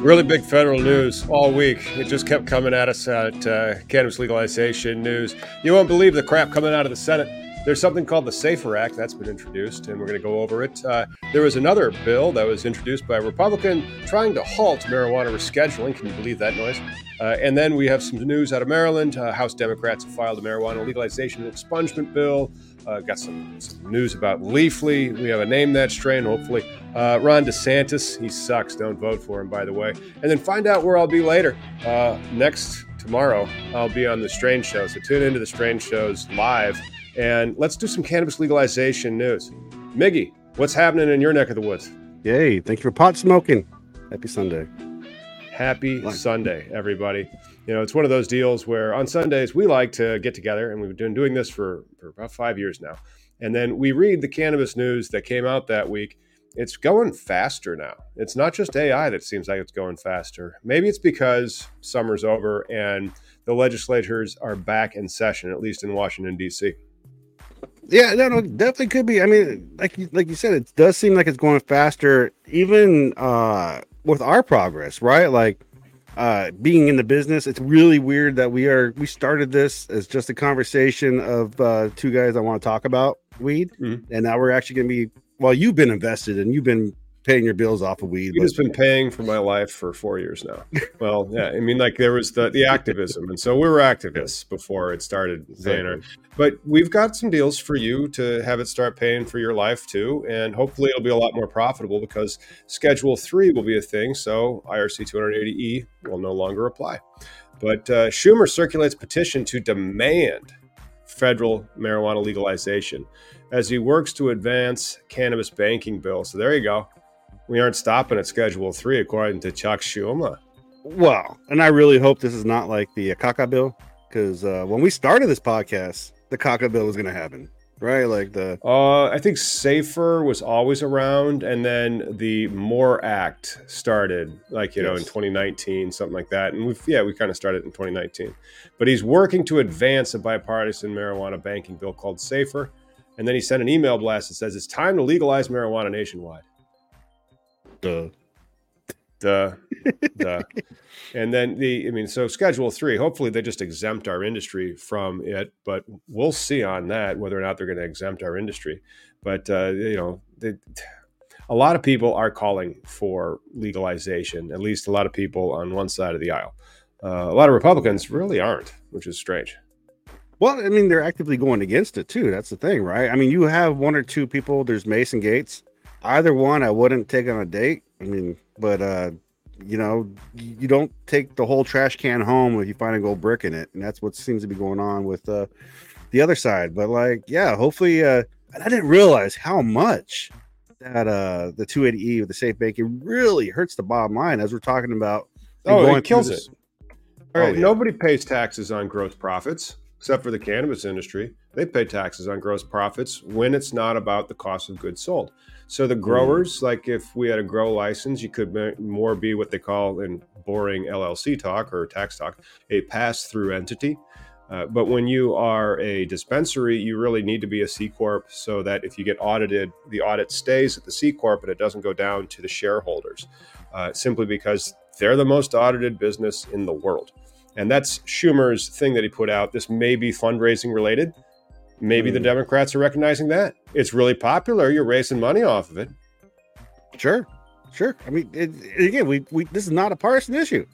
Really big federal news all week. It just kept coming at us at uh, cannabis legalization news. You won't believe the crap coming out of the Senate. There's something called the SAFER Act that's been introduced, and we're going to go over it. Uh, there was another bill that was introduced by a Republican trying to halt marijuana rescheduling. Can you believe that noise? Uh, and then we have some news out of Maryland. Uh, House Democrats have filed a marijuana legalization expungement bill. Uh, got some, some, news about Leafly. We have a name that strain, hopefully. Uh, Ron DeSantis, he sucks. Don't vote for him, by the way. And then find out where I'll be later. Uh, next, tomorrow, I'll be on the Strange Show. So tune into the Strange Shows live. And let's do some cannabis legalization news. Miggy, what's happening in your neck of the woods? Yay. Thank you for pot smoking. Happy Sunday. Happy Sunday, everybody. You know, it's one of those deals where on Sundays we like to get together, and we've been doing this for, for about five years now. And then we read the cannabis news that came out that week. It's going faster now. It's not just AI that seems like it's going faster. Maybe it's because summer's over and the legislators are back in session, at least in Washington, D.C. Yeah, no, no, definitely could be. I mean, like like you said, it does seem like it's going faster, even uh, with our progress, right? Like uh, being in the business, it's really weird that we are we started this as just a conversation of uh, two guys I want to talk about weed, mm-hmm. and now we're actually going to be. Well, you've been invested and you've been paying your bills off of weed. We've been paying for my life for four years now. well, yeah, I mean, like there was the the activism, and so we were activists before it started exactly. But we've got some deals for you to have it start paying for your life too, and hopefully it'll be a lot more profitable because Schedule Three will be a thing. So IRC 280E will no longer apply. But uh, Schumer circulates petition to demand federal marijuana legalization as he works to advance cannabis banking bill. So there you go we aren't stopping at Schedule Three, according to Chuck Schumer. Well, and I really hope this is not like the uh, Caca bill, because uh, when we started this podcast, the Caca bill was going to happen. right? Like the Uh, I think Safer was always around, and then the More Act started, like you know, in 2019, something like that. And we've yeah, we kind of started in 2019. But he's working to advance a bipartisan marijuana banking bill called Safer. And then he sent an email blast that says it's time to legalize marijuana nationwide. The Duh, duh. And then the, I mean, so Schedule Three. Hopefully, they just exempt our industry from it, but we'll see on that whether or not they're going to exempt our industry. But uh, you know, the, a lot of people are calling for legalization. At least a lot of people on one side of the aisle. Uh, a lot of Republicans really aren't, which is strange. Well, I mean, they're actively going against it too. That's the thing, right? I mean, you have one or two people. There's Mace and Gaetz. Either one, I wouldn't take on a date. I mean, but uh, you know, you don't take the whole trash can home if you find a gold brick in it, and that's what seems to be going on with uh, the other side. But like, yeah, hopefully, uh, and I didn't realize how much that uh the 280e with the safe banking really hurts the bottom line as we're talking about. Oh, going it kills through it. All right, Oh, yeah. nobody pays taxes on gross profits except for the cannabis industry. They pay taxes on gross profits when it's not about the cost of goods sold. So the growers, like if we had a grow license, you could more be what they call in boring LLC talk or tax talk a pass-through entity. Uh, but when you are a dispensary, you really need to be a C corp so that if you get audited, the audit stays at the C corp and it doesn't go down to the shareholders. Uh, simply because they're the most audited business in the world. And that's Schumer's thing that he put out. This may be fundraising related. Maybe the Hmm. Democrats are recognizing that. It's really popular. You're raising money off of it. Sure, sure. I mean, it, again, we, we this is not a partisan issue.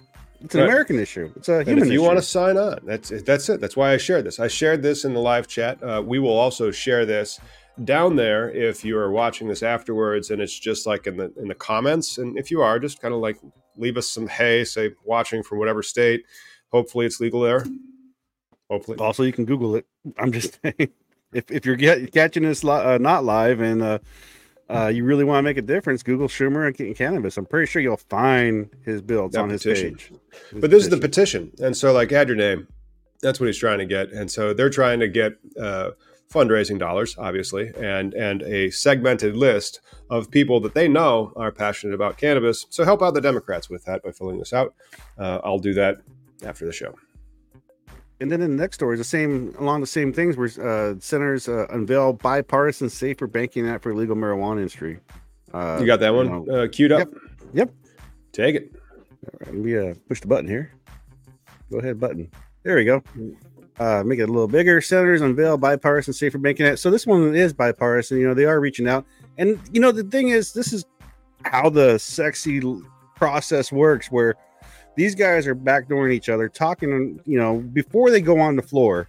It's an Right. American issue. It's a And human if you issue. want to sign on, that's that's it. That's why I shared this. I shared this in the live chat. Uh, we will also share this down there if you are watching this afterwards, and it's just like in the in the comments. And if you are, just kind of like leave us some hey, say watching from whatever state. Hopefully, it's legal there. Hopefully, also, you can Google it. I'm just saying, if if you're get, catching this li- uh, not live and uh, uh, you really want to make a difference, Google Schumer and cannabis. I'm pretty sure you'll find his bill. That on his page. His but this is the petition. petition, and so like add your name. That's what he's trying to get, and so they're trying to get uh, fundraising dollars, obviously, and and a segmented list of people that they know are passionate about cannabis. So help out the Democrats with that by filling this out. Uh, I'll do that after the show. And then in the next story is the same along the same things where uh, senators uh, unveil bipartisan safer banking act for legal marijuana industry. Uh, You got that one know, uh, queued up. Yep. Take it. Let me uh, push the button here. Go ahead, button. There we go. Uh, make it a little bigger. Senators unveil bipartisan safer banking act. So this one is bipartisan. You know, they are reaching out. And, you know, the thing is, this is how the sexy process works where these guys are backdooring each other, talking, you know, before they go on the floor,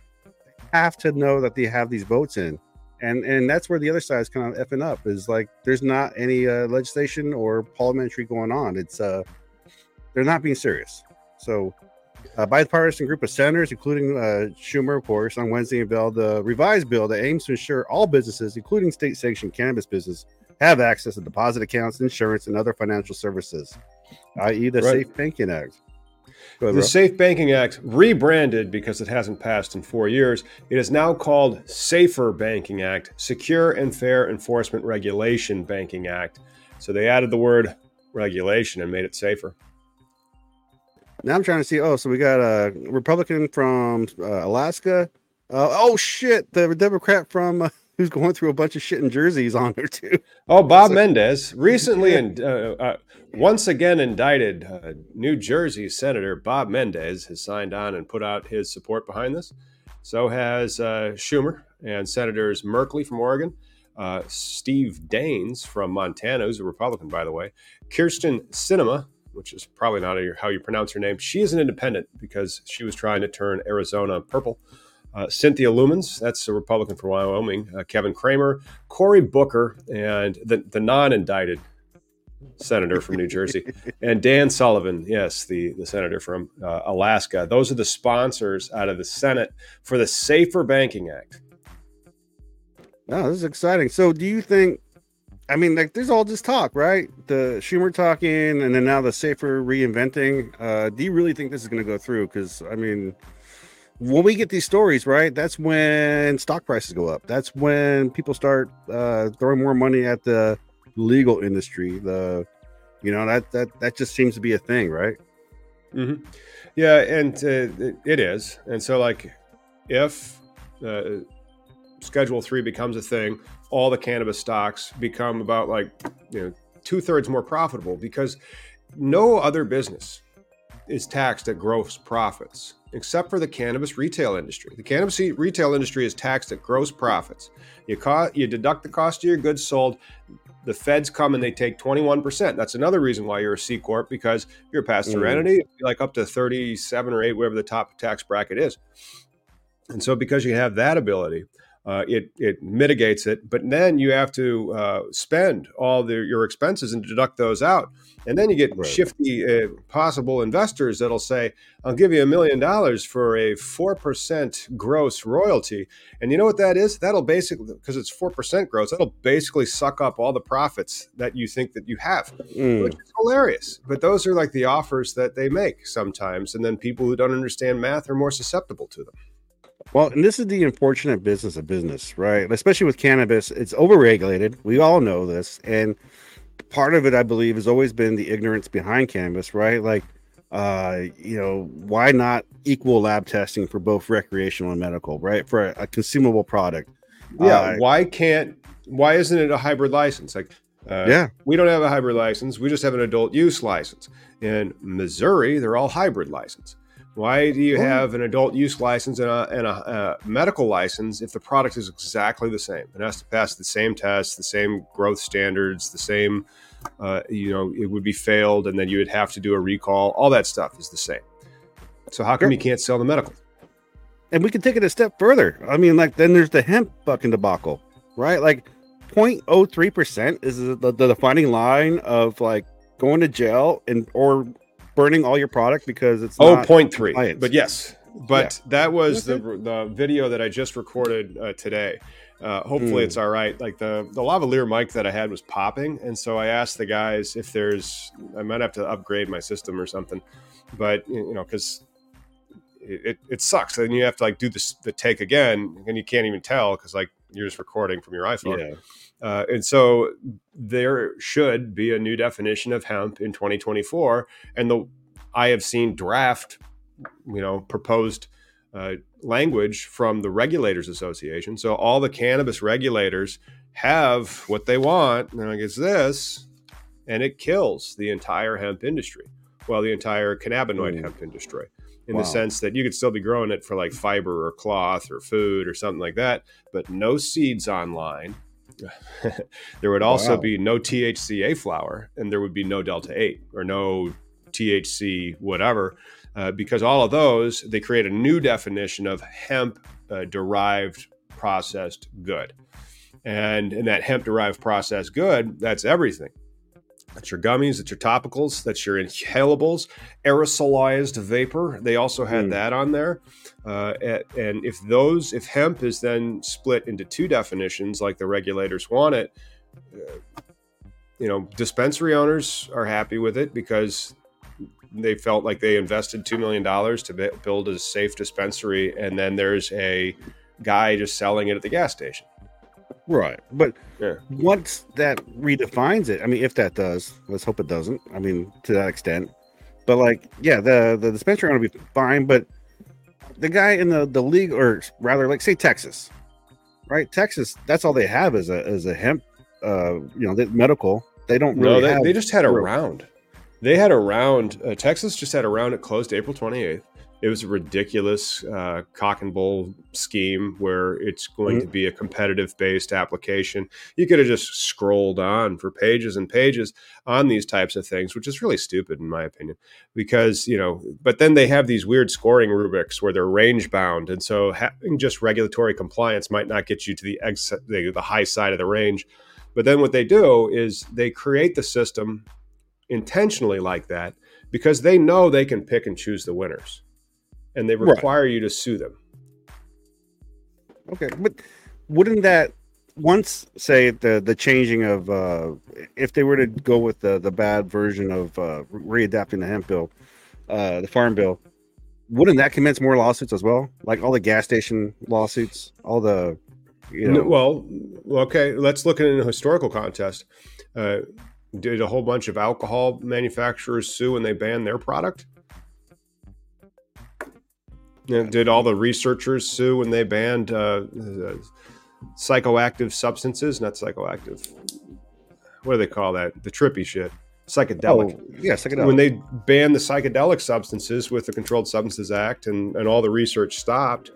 have to know that they have these votes in. And and that's where the other side is kind of effing up is like there's not any uh, legislation or parliamentary going on. It's uh they're not being serious. So, a bipartisan group of senators, including uh, Schumer, of course, on Wednesday unveiled the revised bill that aims to ensure all businesses, including state sanctioned cannabis business, have access to deposit accounts, insurance, and other financial services, i.e., the Right. Safe Banking Act. Ahead, The bro. Safe Banking Act, rebranded because it hasn't passed in four years, it is now called Safer Banking Act, Secure and Fair Enforcement Regulation Banking Act. So they added the word regulation and made it safer. Now I'm trying to see. Oh, so we got a Republican from uh, Alaska. Uh, oh shit, the Democrat from uh, who's going through a bunch of shit in jerseys on there too. Oh, Bob Menendez, recently and uh, uh, once again indicted, uh, New Jersey Senator Bob Menendez has signed on and put out his support behind this. So has uh, Schumer and Senators Merkley from Oregon, uh, Steve Daines from Montana, who's a Republican, by the way, Kyrsten Sinema, which is probably not how you pronounce her name. She is an independent because she was trying to turn Arizona purple. Uh, Cynthia Lummis, that's a Republican from Wyoming. Uh, Kevin Cramer, Cory Booker, and the, the non indicted senator from New Jersey, and Dan Sullivan, yes, the, the senator from uh, Alaska. Those are the sponsors out of the Senate for the Safer Banking Act. Oh, this is exciting. So, do you think? I mean, like, there's all this talk, right? The Schumer talking, and then now the safer reinventing. Uh, do you really think this is going to go through? Because I mean, when we get these stories, right, that's when stock prices go up. That's when people start uh, throwing more money at the legal industry. The, you know, that that that just seems to be a thing, right? Mm-hmm. Yeah, and uh, it is. And so, like, if uh, Schedule Three becomes a thing, all the cannabis stocks become about like you know two thirds more profitable because no other business is taxed at gross profits except for the cannabis retail industry. The cannabis retail industry is taxed at gross profits. You co- you deduct the cost of your goods sold. The feds come and they take 21%. That's another reason why you're a C corp because you're a pass through mm. entity, like up to 37 or 8 whatever the top tax bracket is. And so because you have that ability, uh, it it mitigates it. But then you have to uh, spend all the, your expenses and deduct those out, and then you get right. shifty uh, possible investors that'll say, "I'll give you a million dollars for a four percent gross royalty," and you know what that is? That'll basically because it's four percent gross. That'll basically suck up all the profits that you think that you have, mm. which is hilarious. But those are like the offers that they make sometimes, and then people who don't understand math are more susceptible to them. Well, and this is the unfortunate business of business, right? Especially with cannabis, it's overregulated. We all know this, and part of it, I believe, has always been the ignorance behind cannabis, right? Like, uh, you know, why not equal lab testing for both recreational and medical, right? For a, a consumable product. Yeah. Uh, why can't? Why isn't it a hybrid license? Like, uh, yeah, we don't have a hybrid license. We just have an adult use license. In Missouri, they're all hybrid license. Why do you have an adult use license and, a, and a, a, medical license if the product is exactly the same? It has to pass the same tests, the same growth standards, the same, uh, you know, it would be failed, and then you would have to do a recall. All that stuff is the same. So how come you can't sell the medical? And we can take it a step further. I mean, like then there's the hemp fucking debacle, right? Like 0.03 percent is the, the defining line of like going to jail and or burning all your product because it's oh point three. But yes, but yeah. that was okay. the the video that I just recorded uh, today. Uh, hopefully mm. it's all right. Like the the lavalier mic that I had was popping, and so I asked the guys if there's I might have to upgrade my system or something, but you know because it, it, it sucks. And you have to like do this the take again, and you can't even tell because like you're just recording from your iPhone. Yeah. Uh, and so there should be a new definition of hemp in 2024. And the I have seen draft, you know, proposed uh, language from the Regulators Association. So all the cannabis regulators have what they want. And like it's this, and it kills the entire hemp industry. Well, the entire cannabinoid hemp industry in wow. the sense that you could still be growing it for like fiber or cloth or food or something like that, but no seeds online. there would also wow. be no THCA flower and there would be no Delta 8 or no THC, whatever, uh, because all of those, they create a new definition of hemp uh, derived processed good. And in that hemp derived processed good, that's everything. That's your gummies, that's your topicals, that's your inhalables, aerosolized vapor. They also had mm. that on there. Uh, and if those, if hemp is then split into two definitions, like the regulators want it, uh, you know, dispensary owners are happy with it because they felt like they invested $2 million to build a safe dispensary. And then there's a guy just selling it at the gas station. Right. But yeah. once that redefines it, I mean, if that does, let's hope it doesn't. I mean, to that extent. But like, yeah, the the dispensary going to be fine. But the guy in the the league, or rather, like say Texas, right? Texas, that's all they have is a is a hemp, uh, you know, medical. They don't really. No, they, they just had a round. They had a round. Uh, Texas just had a round. It closed April twenty eighth it was a ridiculous uh, cock and bull scheme where it's going mm-hmm. to be a competitive based application. You could have just scrolled on for pages and pages on these types of things, which is really stupid in my opinion. Because you know, but then they have these weird scoring rubrics where they're range bound, and so having just regulatory compliance might not get you to the ex- the, the high side of the range. But then what they do is they create the system intentionally like that because they know they can pick and choose the winners and they require right. you to sue them. Okay, but wouldn't that once say the the changing of uh, if they were to go with the the bad version of uh, readapting the hemp bill, uh, the farm bill, wouldn't that commence more lawsuits as well? Like all the gas station lawsuits, all the you know. Well, okay, let's look at it in a historical context. Uh, did a whole bunch of alcohol manufacturers sue when they banned their product? Did all the researchers sue when they banned uh, uh, psychoactive substances? Not psychoactive. What do they call that? The trippy shit. Psychedelic. Oh, yeah, psychedelic. When they banned the psychedelic substances with the Controlled Substances Act and, and all the research stopped,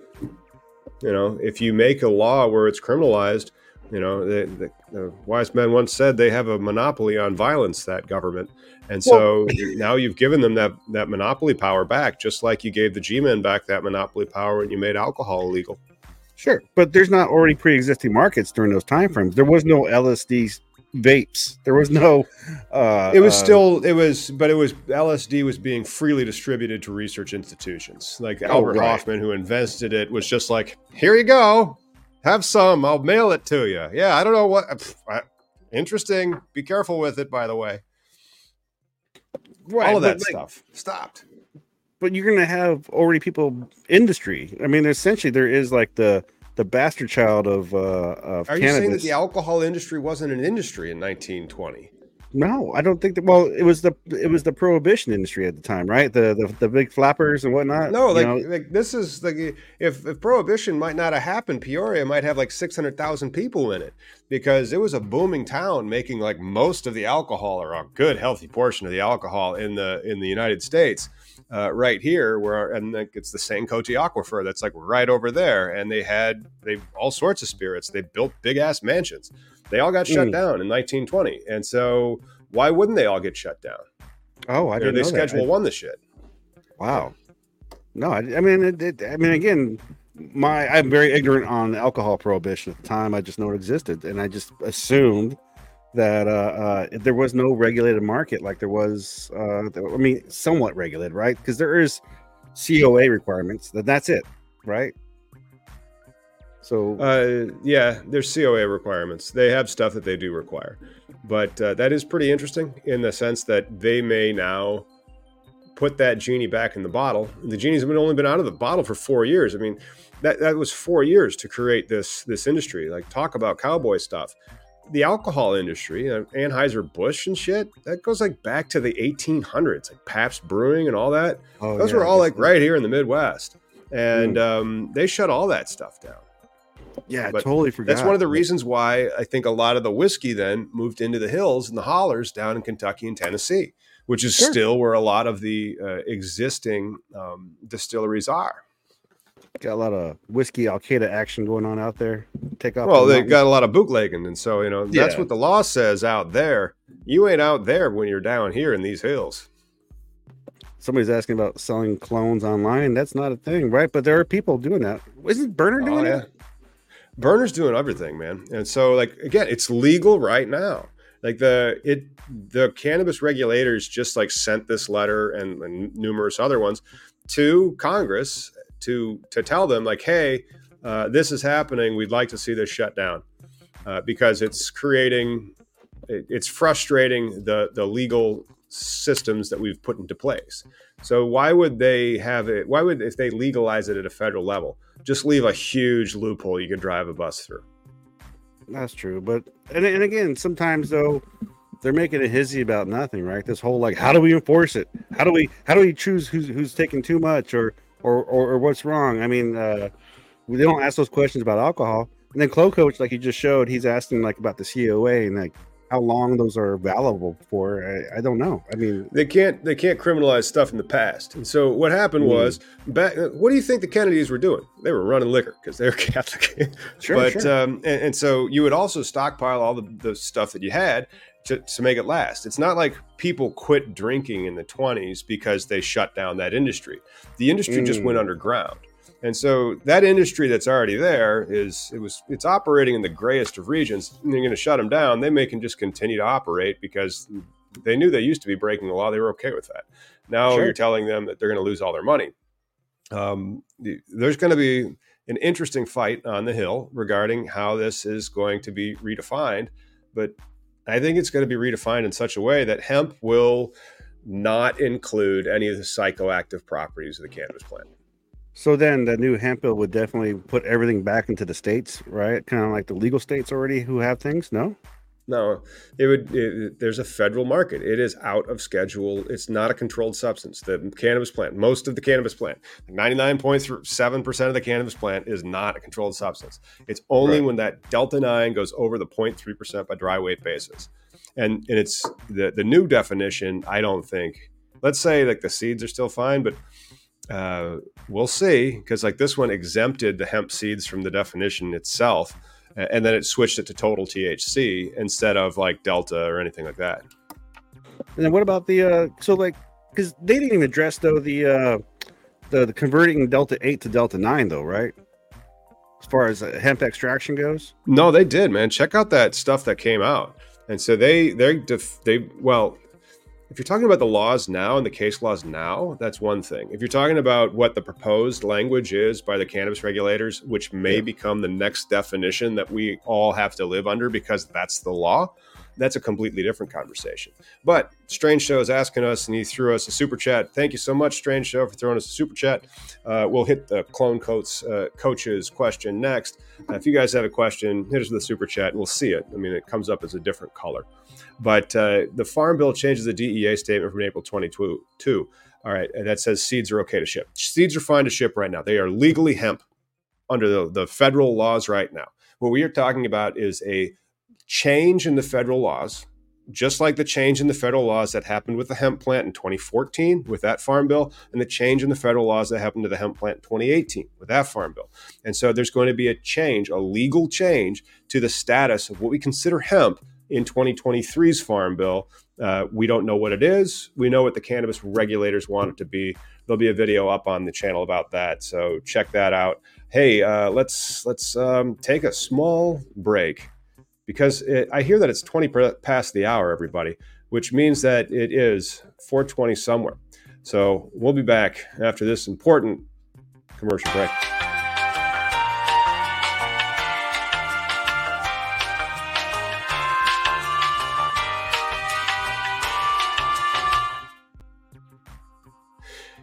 you know, if you make a law where it's criminalized, you know, the, the, the, wise men once said they have a monopoly on violence. That government, and so well, now you've given them that that monopoly power back, just like you gave the G-men back that monopoly power when you made alcohol illegal. Sure, but there's not already pre-existing markets during those time frames. There was no LSD vapes. There was no. Uh, it was uh, still it was, but it was LSD was being freely distributed to research institutions. Like oh, Albert right. Hofmann, who invented it, was just like, "Here you go, have some. I'll mail it to you." Yeah, I don't know what. Pff, interesting. Be careful with it, by the way. Right, All of that like, stuff stopped. But you're going to have already people industry. I mean, essentially, there is like the the bastard child of, uh, of Are cannabis. you saying that the alcohol industry wasn't an industry in 1920? No, I don't think that. Well, it was the it was the prohibition industry at the time, right? The the, the big flappers and whatnot. No, like, like this is like if if prohibition might not have happened, Peoria might have like six hundred thousand people in it because it was a booming town, making like most of the alcohol or a good healthy portion of the alcohol in the in the United States uh, right here where and like it's the. Cote Aquifer that's like right over there. And they had they all sorts of spirits. They built big ass mansions. They all got shut mm. down in 1920. And so why wouldn't they all get shut down? Oh, I didn't. They know schedule that. one the shit. Wow. No, I, I mean, it, it, I mean, again, my I'm very ignorant on alcohol prohibition at the time. I just know it existed, and I just assumed that uh, uh, there was no regulated market like there was. Uh, I mean, somewhat regulated, right? Because there is COA requirements. That that's it, right? So uh, yeah, there's COA requirements. They have stuff that they do require, but uh, that is pretty interesting in the sense that they may now put that genie back in the bottle. The genie's been only been out of the bottle for four years. I mean, that that was four years to create this this industry. Like talk about cowboy stuff the alcohol industry, uh, Anheuser Busch and shit, that goes like back to the 1800s, like Pabst Brewing and all that. Oh, Those yeah, were all like right here in the Midwest, and mm. um, they shut all that stuff down. Yeah, but totally forgot. That's one of the reasons why I think a lot of the whiskey then moved into the hills and the hollers down in Kentucky and Tennessee, which is sure. still where a lot of the uh, existing um, distilleries are. Got a lot of whiskey Al Qaeda action going on out there. Take off. Well, they got a lot of bootlegging, and so you know that's what the law says out there. You ain't out there when you're down here in these hills. Somebody's asking about selling clones online. That's not a thing, right? But there are people doing that. Isn't Berner doing oh, yeah. it? Berner's doing everything, man. And so, like again, it's legal right now. Like the it the cannabis regulators just like sent this letter and, and numerous other ones to Congress to to tell them like, hey, uh, this is happening. We'd like to see this shut down uh, because it's creating, it, it's frustrating the the legal systems that we've put into place. So why would they have it? Why would if they legalize it at a federal level, just leave a huge loophole you can drive a bus through? That's true, but and, and again, sometimes though they're making a hizzy about nothing, right? This whole like, how do we enforce it? How do we how do we choose who's who's taking too much or or, or, or what's wrong? I mean, uh, they don't ask those questions about alcohol. And then Clo Coach, like you just showed, he's asking like about the COA and like how long those are valuable for. I, I, don't know. I mean, they can't they can't criminalize stuff in the past. And so what happened mm-hmm. was back. What do you think the Kennedys were doing? They were running liquor because they were Catholic. sure, but sure. Um, and, and, so you would also stockpile all the, the stuff that you had. To, to make it last. It's not like people quit drinking in the 20s because they shut down that industry. The industry mm. just went mm. underground. And so that industry that's already there is it was it's operating in the grayest of regions. And you're going to shut them down. They may can just continue to operate because they knew they used to be breaking the law. They were okay with that. Now sure. you're telling them that they're going to lose all their money. Um, there's going to be an interesting fight on the hill regarding how this is going to be redefined. But I think it's going to be redefined in such a way that hemp will not include any of the psychoactive properties of the cannabis plant. So then the new hemp bill would definitely put everything back into the states, right? Kind of like the legal states already who have things. No. No, it would. It, there's a federal market. It is out of schedule. It's not a controlled substance. The cannabis plant, most of the cannabis plant, 99.7 percent of the cannabis plant is not a controlled substance. It's only right. when that delta nine goes over the 0.3 percent by dry weight basis, and and it's the the new definition. I don't think. Let's say like the seeds are still fine, but uh, we'll see because like this one exempted the hemp seeds from the definition itself and then it switched it to total THC instead of like Delta or anything like that. And then what about the uh so like because they didn't even address though the uh the, the converting Delta eight to Delta nine though, right? As far as uh, hemp extraction goes. No, they did, man. Check out that stuff that came out. And so they they def- they well if you're talking about the laws now and the case laws now, that's one thing. If you're talking about what the proposed language is by the cannabis regulators, which may yeah. become the next definition that we all have to live under because that's the law, that's a completely different conversation. But Strange Show is asking us, and he threw us a super chat. Thank you so much, Strange Show, for throwing us a super chat. Uh, we'll hit the clone coats uh, coach's question next. Uh, if you guys have a question, hit us with a super chat, and we'll see it. I mean, it comes up as a different color. But uh, the Farm Bill changes the DEA statement from April 22. All right, and that says seeds are okay to ship. Seeds are fine to ship right now. They are legally hemp under the, the federal laws right now. What we are talking about is a change in the federal laws, just like the change in the federal laws that happened with the hemp plant in 2014 with that farm bill, and the change in the federal laws that happened to the hemp plant in 2018 with that farm bill. And so there's going to be a change, a legal change to the status of what we consider hemp in 2023's Farm Bill. Uh, we don't know what it is. We know what the cannabis regulators want it to be. There'll be a video up on the channel about that, so check that out. Hey, uh, let's let's um, take a small break because it, I hear that it's 20 past the hour, everybody, which means that it is 4:20 somewhere. So we'll be back after this important commercial break.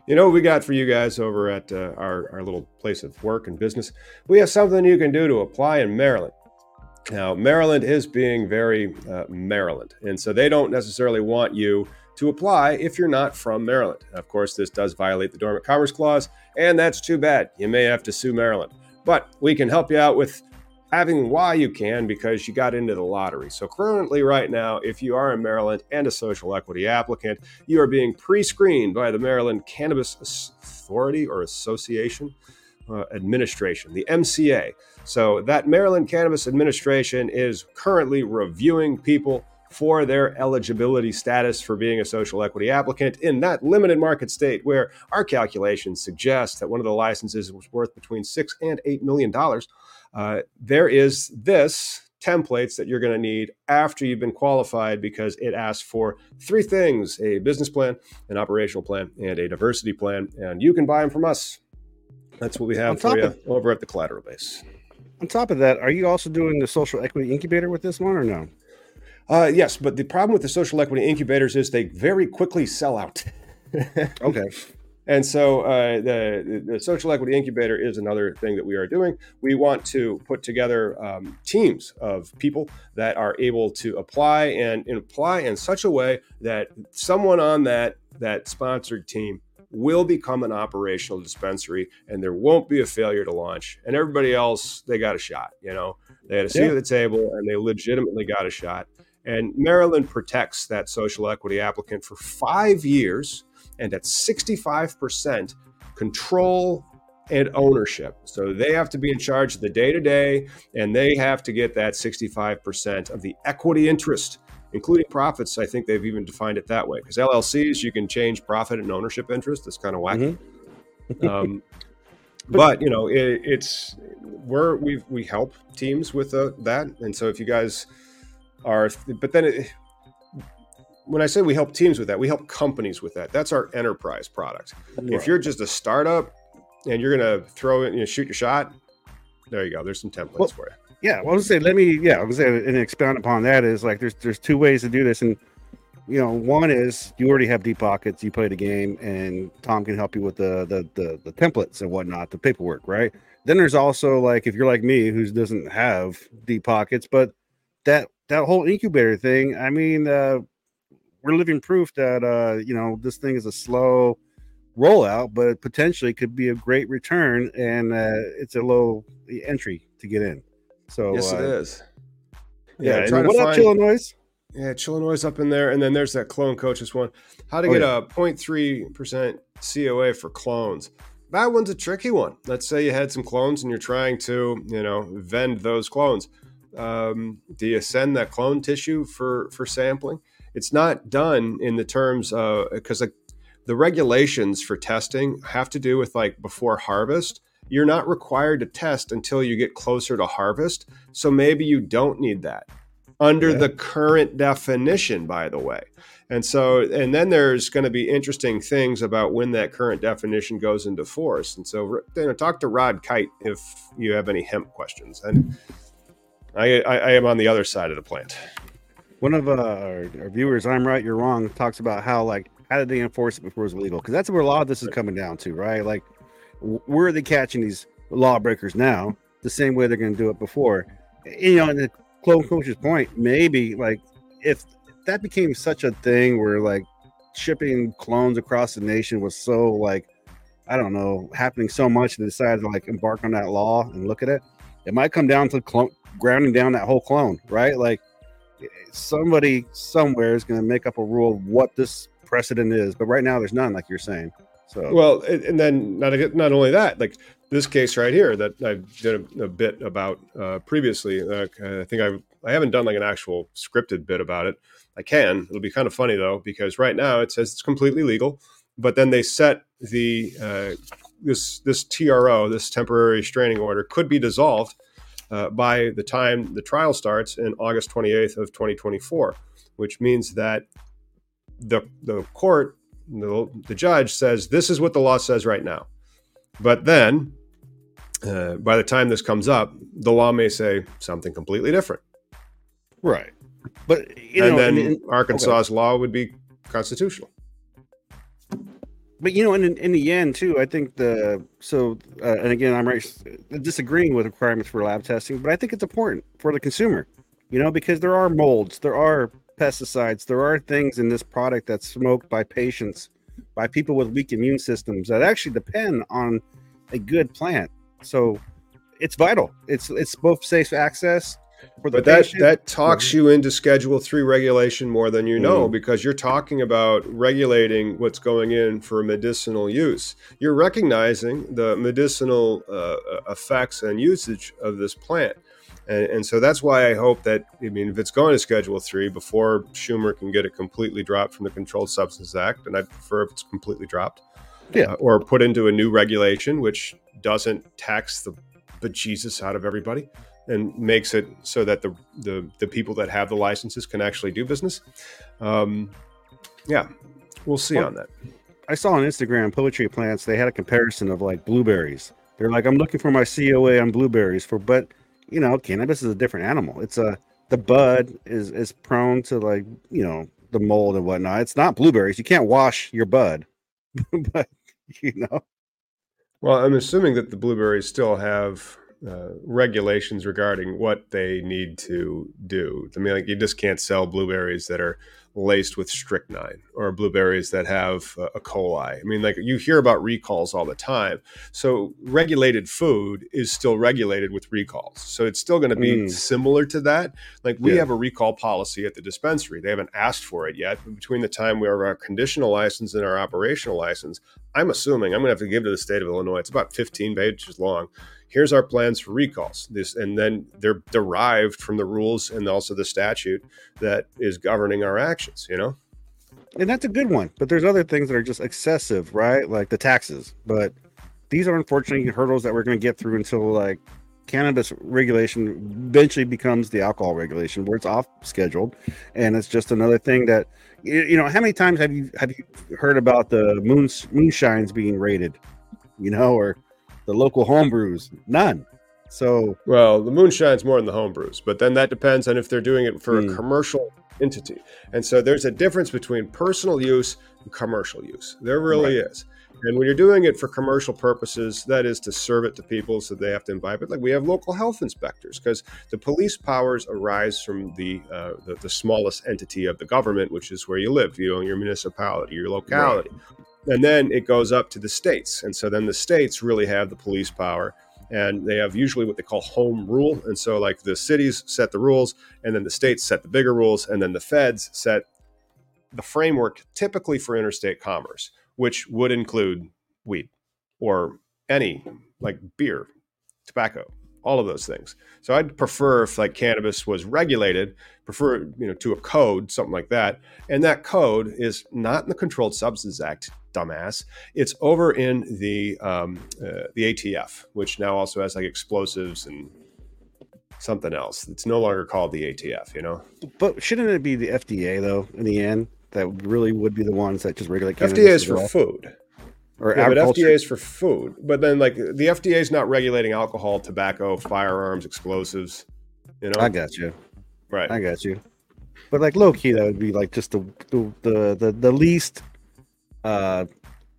You know what we got for you guys over at uh, our, our little place of work and business? We have something you can do to apply in Maryland. Now, Maryland is being very uh, Maryland, and so they don't necessarily want you to apply if you're not from Maryland. Of course, this does violate the Dormant Commerce Clause, and that's too bad. You may have to sue Maryland. But we can help you out with having why you can because you got into the lottery. So, currently, right now, if you are in Maryland and a social equity applicant, you are being pre screened by the Maryland Cannabis Authority or Association uh, Administration, the MCA. So, that Maryland Cannabis Administration is currently reviewing people for their eligibility status for being a social equity applicant in that limited market state where our calculations suggest that one of the licenses was worth between six and eight million dollars uh, there is this templates that you're going to need after you've been qualified because it asks for three things a business plan, an operational plan, and a diversity plan. And you can buy them from us. That's what we have for you of, over at the collateral base. On top of that, are you also doing the social equity incubator with this one or no? Uh, yes, but the problem with the social equity incubators is they very quickly sell out. okay. And so uh, the, the, social equity incubator is another thing that we are doing. We want to put together um, teams of people that are able to apply and, and, apply in such a way that someone on that that sponsored team will become an operational dispensary and there won't be a failure to launch and everybody else they got a shot you know they had a seat yeah. at the table and they legitimately got a shot and maryland protects that social equity applicant for five years and at 65% control and ownership. So they have to be in charge of the day to day, and they have to get that 65% of the equity interest, including profits. I think they've even defined it that way because LLCs, you can change profit and ownership interest. That's kind of wacky. Mm-hmm. um, but you know, it, it's we're we we help teams with uh, that, and so if you guys are, but then it, when I say we help teams with that, we help companies with that. That's our enterprise product. Right. If you're just a startup and you're going to throw it, you know, shoot your shot, there you go. There's some templates well, for you. Yeah, well, I was say, let me, yeah, I was say, and expound upon that is like there's there's two ways to do this, and you know, one is you already have deep pockets, you play the game, and Tom can help you with the the the, the templates and whatnot, the paperwork, right? Then there's also like if you're like me who doesn't have deep pockets, but that that whole incubator thing, I mean, uh, we're living proof that uh, you know this thing is a slow rollout, but potentially could be a great return, and uh, it's a low entry to get in. So yes, uh, it is. Yeah, Yeah, and trying to what up, find- Illinois? Yeah, Chillinois up in there, and then there's that clone coaches one. How to Oh, get yeah. a 0.3 percent COA for clones? That one's a tricky one. Let's say you had some clones and you're trying to, you know, vend those clones. Um, do you send that clone tissue for for sampling? It's not done in the terms of because like the regulations for testing have to do with like before harvest. You're not required to test until you get closer to harvest. So maybe you don't need that under Yeah. the current definition, by the way. And so, and then there's going to be interesting things about when that current definition goes into force. And so, you know, talk to Rod Kight if you have any hemp questions. And I, I, I am on the other side of the plant. One of uh, our, our viewers, I'm right, you're wrong, talks about how like how did they enforce it before it was illegal? Because that's where a lot of this is coming down to, right? Like, where are they catching these lawbreakers now? The same way they're going to do it before. You know, and the clone coach's point, maybe like if that became such a thing where like shipping clones across the nation was so like I don't know happening so much, they decided to like embark on that law and look at it. It might come down to clone grounding down that whole clone, right? Like somebody somewhere is going to make up a rule of what this precedent is, but right now there's none, like you're saying. So Well, and then not not only that, like this case right here that I did a, a bit about uh, previously. Uh, I think I I haven't done like an actual scripted bit about it. I can. It'll be kind of funny though because right now it says it's completely legal, but then they set the uh, this this TRO, this temporary restraining order, could be dissolved uh, by the time the trial starts in August 28th of 2024, which means that the the court the, the judge says this is what the law says right now. But then uh, by the time this comes up the law may say something completely different. Right, but you and know, then arkansas's law would be constitutional. But you know, in in the end too, I think the so uh, and again, I'm right disagreeing with requirements for lab testing, but I think it's important for the consumer, you know, because there are molds, there are pesticides, there are things in this product that's smoked by patients, by people with weak immune systems that actually depend on a good plant. So it's vital. It's it's both safe access for the but that patient. that talks you into schedule 3 regulation more than you know Mm. because you're talking about regulating what's going in for medicinal use you're recognizing the medicinal uh, effects and usage of this plant and, and so that's why I hope that I mean if it's going to Schedule Three before Schumer can get it completely dropped from the Controlled Substances Act, and I prefer if it's completely dropped, Yeah. uh, or put into a new regulation which doesn't tax the bejesus out of everybody and makes it so that the the, the people that have the licenses can actually do business. Um, yeah, we'll see Well, on that. I saw on Instagram poetry plants. They had a comparison of like blueberries. They're like, I'm looking for my COA on blueberries for, but you know, cannabis is a different animal. It's a the bud is is prone to like you know the mold and whatnot. It's not blueberries. You can't wash your bud, but you know, Well, I'm assuming that the blueberries still have uh, regulations regarding what they need to do. I mean, like you just can't sell blueberries that are laced with strychnine or blueberries that have uh, a coli. I mean, like you hear about recalls all the time. So regulated food is still regulated with recalls. So it's still going to be Mm. similar to that. Like we Yeah. have a recall policy at the dispensary. They haven't asked for it yet. But between the time we have our conditional license and our operational license, I'm assuming I'm going to have to give to the state of Illinois. It's about 15 pages long. Here's our plans for recalls. This, and then they're derived from the rules and also the statute that is governing our actions. You know, and that's a good one. But there's other things that are just excessive, right? Like the taxes. But these are unfortunately hurdles that we're going to get through until like cannabis regulation eventually becomes the alcohol regulation where it's off scheduled and it's just another thing that you, know how many times have you have you heard about the moon moonshines being rated you know or the local home brews none so well, the moonshine's more than the homebrews, but then that depends on if they're doing it for Mm. a commercial entity. And so there's a difference between personal use and commercial use. There really right. is. And when you're doing it for commercial purposes, that is to serve it to people so they have to imbibe it. Like we have local health inspectors because the police powers arise from the, uh, the, the smallest entity of the government, which is where you live, you know, your municipality, your locality. Right. And then it goes up to the states. And so then the states really have the police power and they have usually what they call home rule. And so, like the cities set the rules, and then the states set the bigger rules, and then the feds set the framework typically for interstate commerce, which would include weed or any like beer, tobacco, all of those things. So I'd prefer if like cannabis was regulated, prefer you know to a code, something like that. And that code is not in the Controlled Substances Act dumbass. It's over in the um, uh, the ATF, which now also has like explosives and something else. It's no longer called the ATF, you know. But shouldn't it be the FDA though? In the end, that really would be the ones that just regulate. FDA is for well? food. Or yeah, but FDA is for food. But then, like the FDA is not regulating alcohol, tobacco, firearms, explosives. You know, I got you. Right, I got you. But like low key, that would be like just the the the, the least uh,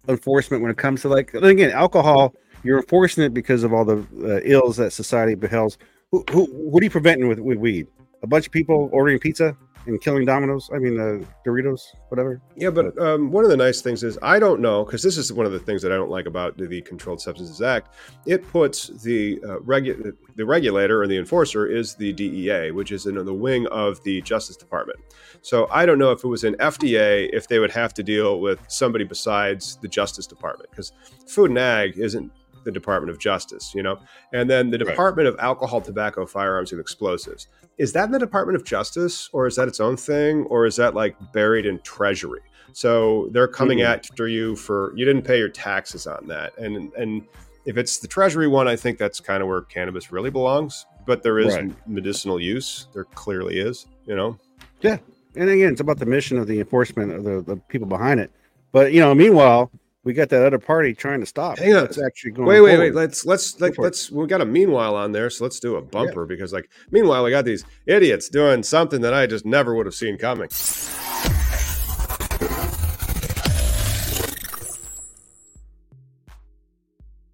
enforcement when it comes to like again alcohol. You're enforcing it because of all the uh, ills that society beholds. Who, who, what are you preventing with, with weed? A bunch of people ordering pizza and killing Domino's. I mean, uh, Doritos, whatever. Yeah, but um, one of the nice things is I don't know because this is one of the things that I don't like about the Controlled Substances Act. It puts the uh, regu- the regulator or the enforcer is the DEA, which is in the wing of the Justice Department. So I don't know if it was an FDA if they would have to deal with somebody besides the Justice Department because Food and Ag isn't the Department of Justice, you know? And then the Department right. of Alcohol, Tobacco, Firearms, and Explosives. Is that in the Department of Justice or is that its own thing or is that like buried in Treasury? So they're coming mm-hmm. after you for you didn't pay your taxes on that. And and if it's the Treasury one, I think that's kind of where cannabis really belongs. But there is right. medicinal use. There clearly is, you know? Yeah. And again, it's about the mission of the enforcement of the, the people behind it. But you know, meanwhile, we got that other party trying to stop. Hang on, it's actually going. Wait, wait, forward. wait. Let's let's like, let's. We got a meanwhile on there, so let's do a bumper yeah. because like meanwhile we got these idiots doing something that I just never would have seen coming.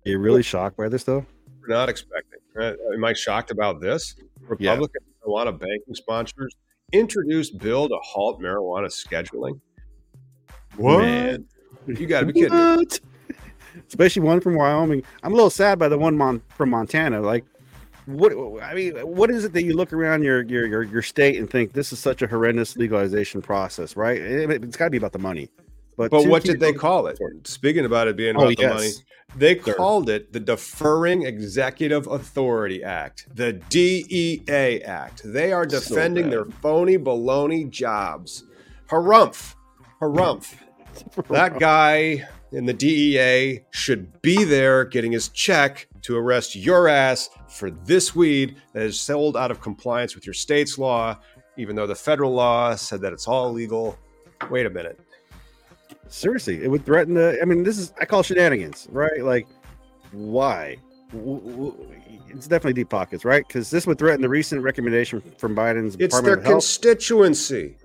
Are you really shocked by this though? We're not expecting. Right? Uh, am I shocked about this? Republican yeah. marijuana banking sponsors introduced bill to halt marijuana scheduling. What? Man. You got to be kidding me. Especially one from Wyoming. I'm a little sad by the one mon- from Montana. Like, what? I mean, what is it that you look around your your your, your state and think this is such a horrendous legalization process? Right? It, has got to be about the money. But, but what did they call it? Speaking about it being oh, about oh, the yes. money, they sure. called it the Deferring Executive Authority Act, the DEA Act. They are defending so their phony baloney jobs. Harumph, harumph that guy in the DEA should be there getting his check to arrest your ass for this weed that is sold out of compliance with your state's law, even though the federal law said that it's all legal. Wait a minute. Seriously, it would threaten the. I mean, this is I call shenanigans, right? Like, why? It's definitely deep pockets, right? Because this would threaten the recent recommendation from Biden's. It's Department their constituency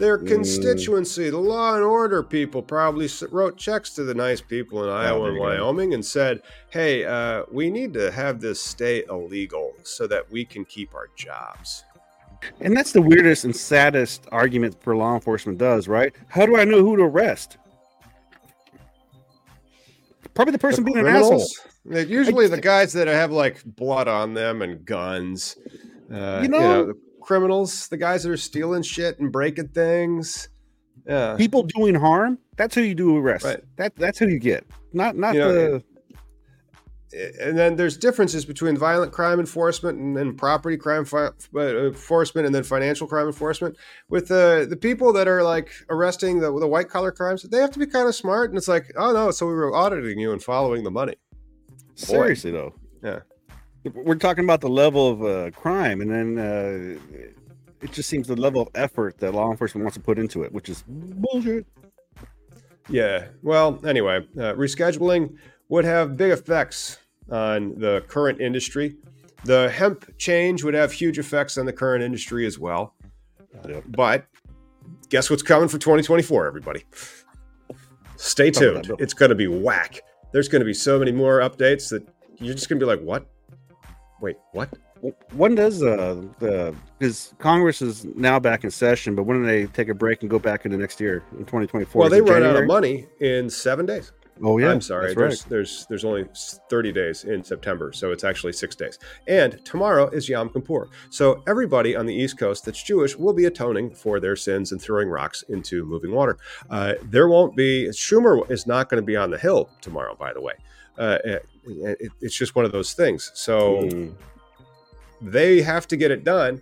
their mm. constituency, mm. the law and order people, probably wrote checks to the nice people in oh, Iowa and Wyoming and said, "Hey, uh, we need to have this stay illegal so that we can keep our jobs." And that's the weirdest and saddest argument for law enforcement does, right? How do I know who to arrest? Probably the person the being criminals? an asshole. Usually, I, the guys that have like blood on them and guns. Uh, you know, you know criminals, the guys that are stealing shit and breaking things. Yeah. People doing harm, that's who you do arrest. Right. That that's who you get. Not not you know, the and then there's differences between violent crime enforcement and, and property crime fi- uh, enforcement and then financial crime enforcement with the the people that are like arresting the, the white collar crimes they have to be kind of smart and it's like oh no so we were auditing you and following the money Boy. seriously though yeah we're talking about the level of uh, crime, and then uh, it just seems the level of effort that law enforcement wants to put into it, which is bullshit. Yeah. Well, anyway, uh, rescheduling would have big effects on the current industry. The hemp change would have huge effects on the current industry as well. Yep. But guess what's coming for 2024, everybody? Stay tuned. It's going to be whack. There's going to be so many more updates that you're just going to be like, what? Wait, what? When does uh, the because Congress is now back in session, but when do they take a break and go back into next year in 2024? Well, they run January? out of money in seven days. Oh yeah, I'm sorry. There's, right. there's there's only 30 days in September, so it's actually six days. And tomorrow is Yom Kippur, so everybody on the East Coast that's Jewish will be atoning for their sins and throwing rocks into moving water. Uh, there won't be Schumer is not going to be on the Hill tomorrow. By the way, uh, it, it, it's just one of those things. So mm. they have to get it done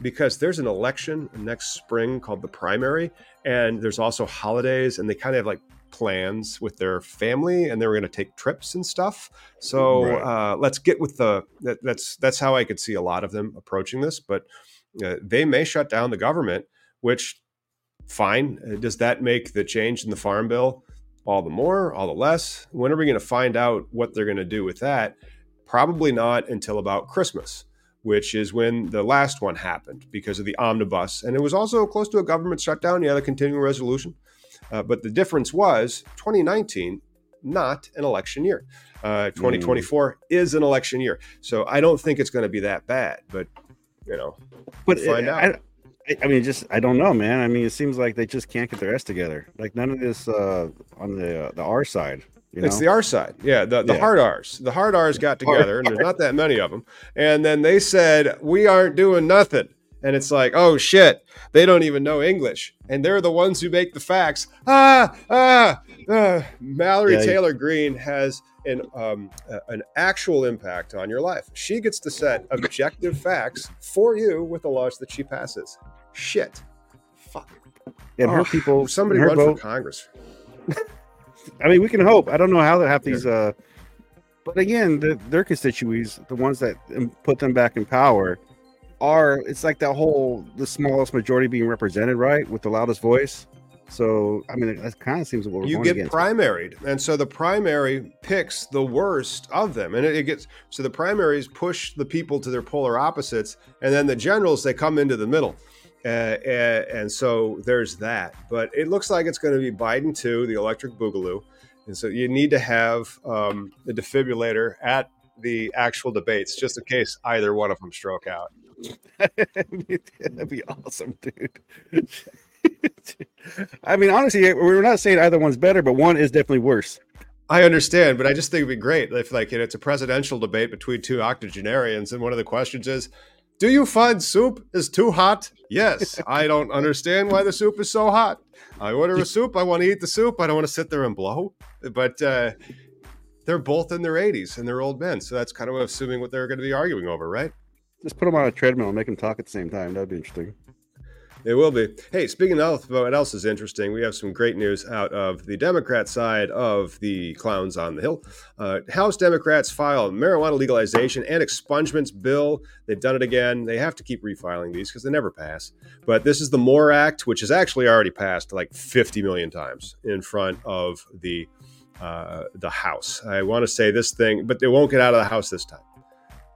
because there's an election next spring called the primary, and there's also holidays, and they kind of have like plans with their family and they were going to take trips and stuff. So right. uh, let's get with the that, that's that's how I could see a lot of them approaching this. But uh, they may shut down the government, which fine. Does that make the change in the farm bill all the more, all the less? When are we going to find out what they're going to do with that? Probably not until about Christmas which is when the last one happened because of the omnibus. And it was also close to a government shutdown. You had a continuing resolution. Uh, but the difference was 2019, not an election year. Uh, 2024 mm. is an election year. So I don't think it's going to be that bad, but you know, but find it, out. I, I mean, just I don't know, man. I mean, it seems like they just can't get their s together. Like none of this uh, on the uh, the R side. You know? It's the R side, yeah. The the yeah. hard R's, the hard R's got together, and there's not that many of them. And then they said, "We aren't doing nothing." and it's like, oh shit, they don't even know English, and they're the ones who make the facts. Ah, ah, ah. Mallory yeah, Taylor Greene has an um, an actual impact on your life. She gets to set objective facts for you with the laws that she passes. Shit, fuck. And oh, her people, somebody her run vote. for Congress. I mean, we can hope. I don't know how they have these. Uh, but again, the, their constituents, the ones that put them back in power, are it's like that whole the smallest majority being represented, right, with the loudest voice. So I mean, that kind of seems what we're you get against. primaried, and so the primary picks the worst of them, and it, it, gets so the primaries push the people to their polar opposites, and then the generals they come into the middle, uh, and, and so there's that. But it looks like it's going to be Biden too, the electric boogaloo, and so you need to have um, the defibrillator at the actual debates just in case either one of them stroke out. That'd be awesome, dude. I mean, honestly, we're not saying either one's better, but one is definitely worse. I understand, but I just think it'd be great if, like, it's a presidential debate between two octogenarians, and one of the questions is, "Do you find soup is too hot?" Yes, I don't understand why the soup is so hot. I order a soup. I want to eat the soup. I don't want to sit there and blow. But uh, they're both in their 80s and they're old men, so that's kind of assuming what they're going to be arguing over, right? Just put them on a treadmill and make them talk at the same time. That'd be interesting. It will be. Hey, speaking of what else is interesting, we have some great news out of the Democrat side of the clowns on the hill. Uh, House Democrats filed marijuana legalization and expungements bill. They've done it again. They have to keep refiling these because they never pass. But this is the MORE Act, which has actually already passed like 50 million times in front of the uh, the House. I want to say this thing, but they won't get out of the House this time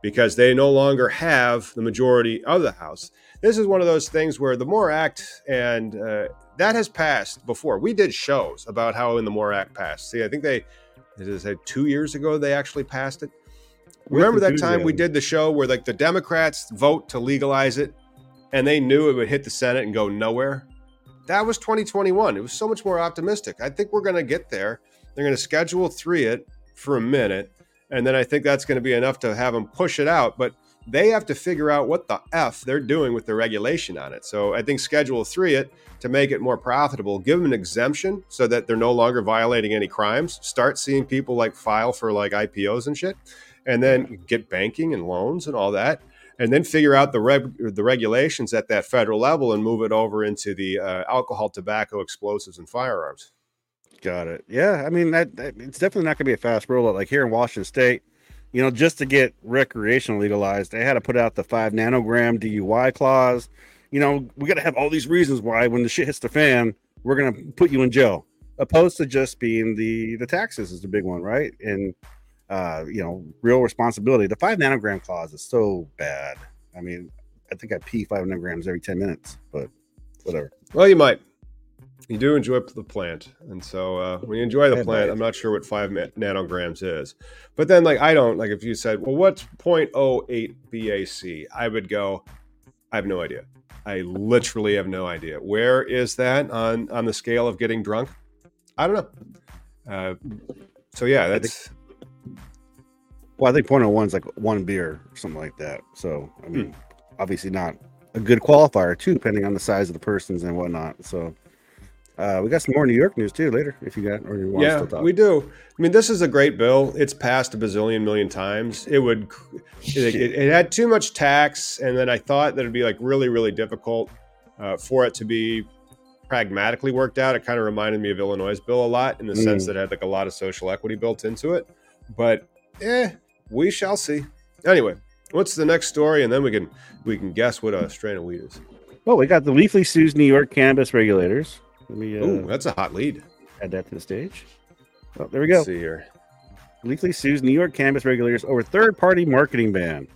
because they no longer have the majority of the House. This is one of those things where the MORE Act and uh, that has passed before. We did shows about how in the MORE Act passed. See, I think they, it said two years ago they actually passed it. Remember that time we did the show where like the Democrats vote to legalize it and they knew it would hit the Senate and go nowhere? That was 2021. It was so much more optimistic. I think we're going to get there. They're going to schedule three it for a minute and then I think that's going to be enough to have them push it out. But they have to figure out what the F they're doing with the regulation on it. So I think Schedule 3 it to make it more profitable, give them an exemption so that they're no longer violating any crimes. Start seeing people like file for like IPOs and shit, and then get banking and loans and all that. And then figure out the reg- the regulations at that federal level and move it over into the uh, alcohol, tobacco, explosives, and firearms. Got it. Yeah, I mean that, that it's definitely not going to be a fast rollout. Like here in Washington State, you know, just to get recreational legalized, they had to put out the five nanogram DUI clause. You know, we got to have all these reasons why when the shit hits the fan, we're to put you in jail, opposed to just being the the taxes is the big one, right? And uh, you know, real responsibility. The five nanogram clause is so bad. I mean, I think I pee five nanograms every ten minutes, but whatever. Well, you might. You do enjoy the plant, and so uh, when you enjoy the plant. I'm not sure what five nanograms is. But then, like, I don't like if you said, "Well, what's 0.08 BAC?" I would go, "I have no idea. I literally have no idea. Where is that on on the scale of getting drunk? I don't know." Uh, so yeah, that's Well, I think point oh one is like one beer or something like that. So I mean, obviously not a good qualifier too, depending on the size of the persons and whatnot. So uh, we got some more New York news too later if you got or you want to yeah, still talk. we do. I mean, this is a great bill. It's passed a bazillion million times. It would, it, it, it had too much tax, and then I thought that it'd be like really, really difficult uh, for it to be pragmatically worked out. It kind of reminded me of Illinois' bill a lot in the sense Mm. that it had like a lot of social equity built into it. But eh, we shall see. Anyway, what's the next story, and then we can we can guess what a strain of weed is. Well, we got the Leafly sues New York cannabis regulators. Let me uh, Ooh, that's a hot lead. add that to the stage. Oh, there we go. Let's see here. Leafly sues New York cannabis regulators over third-party marketing ban.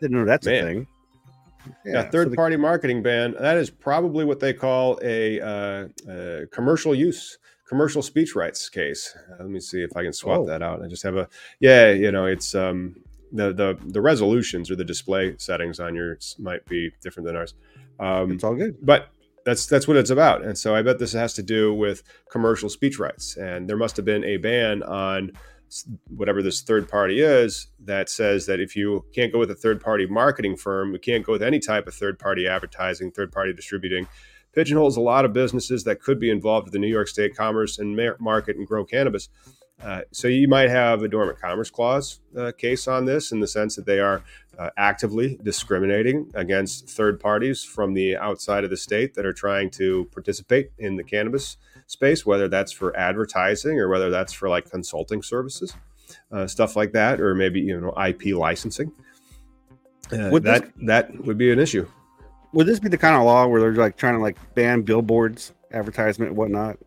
Didn't know that's Man. a thing. Yeah, so third the- party marketing ban. That is probably what they call a, uh, uh commercial use, commercial speech rights case. Uh, let me see if I can swap Oh. that out. I just have a yeah. You know, it's um the the the resolutions or the display settings on yours might be different than ours. Um, It's all good. but that's that's what it's about. And so I bet this has to do with commercial speech rights. And there must have been a ban on whatever this third party is that says that if you can't go with a third party marketing firm, you can't go with any type of third party advertising, third party distributing. Pigeonholes a lot of businesses that could be involved with the New York State Commerce and Market and Grow Cannabis. Uh, so you might have a dormant commerce clause uh, case on this in the sense that they are uh, actively discriminating against third parties from the outside of the state that are trying to participate in the cannabis space, whether that's for advertising or whether that's for like consulting services, uh, stuff like that, or maybe you know IP licensing. Uh, Would this- that that would be an issue. Would this be the kind of law where they're like trying to like ban billboards, advertisement, and whatnot?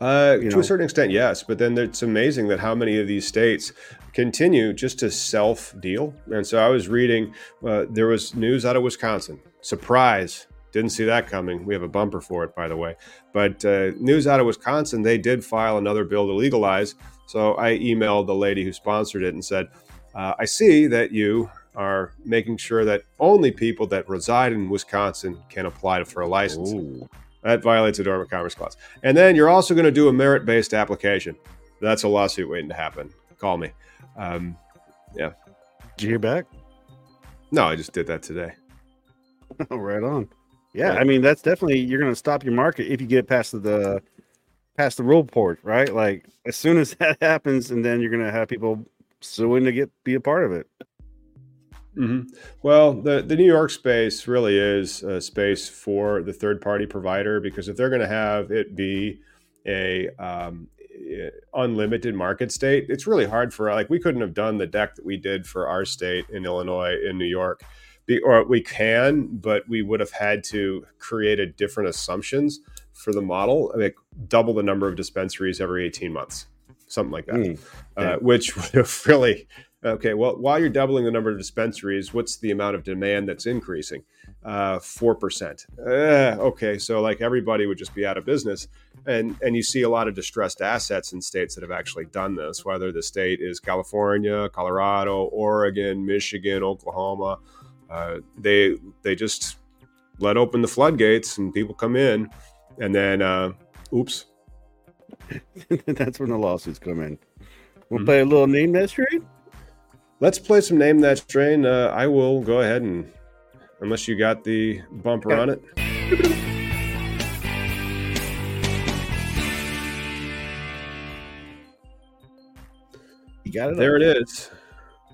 Uh, to know. a certain extent, yes. But then it's amazing that how many of these states continue just to self deal. And so I was reading, uh, there was news out of Wisconsin. Surprise. Didn't see that coming. We have a bumper for it, by the way. But uh, news out of Wisconsin, they did file another bill to legalize. So I emailed the lady who sponsored it and said, uh, I see that you are making sure that only people that reside in Wisconsin can apply for a license. Ooh. That violates the dormant commerce clause. And then you're also going to do a merit based application. That's a lawsuit waiting to happen. Call me. Um, yeah. Did you hear back? no, I just did that today. Oh, right on. Yeah, Yeah. I mean that's definitely you're going to stop your market if you get past the past the rule port, right? Like as soon as that happens, and then you're going to have people suing to get be a part of it. Hmm Well, the, the New York space really is a space for the third party provider because if they're going to have it be a um, unlimited market state, it's really hard for like we couldn't have done the deck that we did for our state in Illinois in New York, Be, or we can, but we would have had to create a different assumptions for the model, like double the number of dispensaries every eighteen months, something like that Mm. uh, which would have really okay. Well, while you're doubling the number of dispensaries, what's the amount of demand that's increasing? Uh, Four percent. Uh, okay, so like everybody would just be out of business, and and you see a lot of distressed assets in states that have actually done this. Whether the state is California, Colorado, Oregon, Michigan, Oklahoma, uh, they they just let open the floodgates and people come in, and then uh, oops, that's when the lawsuits come in. We'll Mhm. play a little name trade. Let's play some name that strain. Uh, I will go ahead and, unless you got the bumper Yeah. on it. You got it. There it is.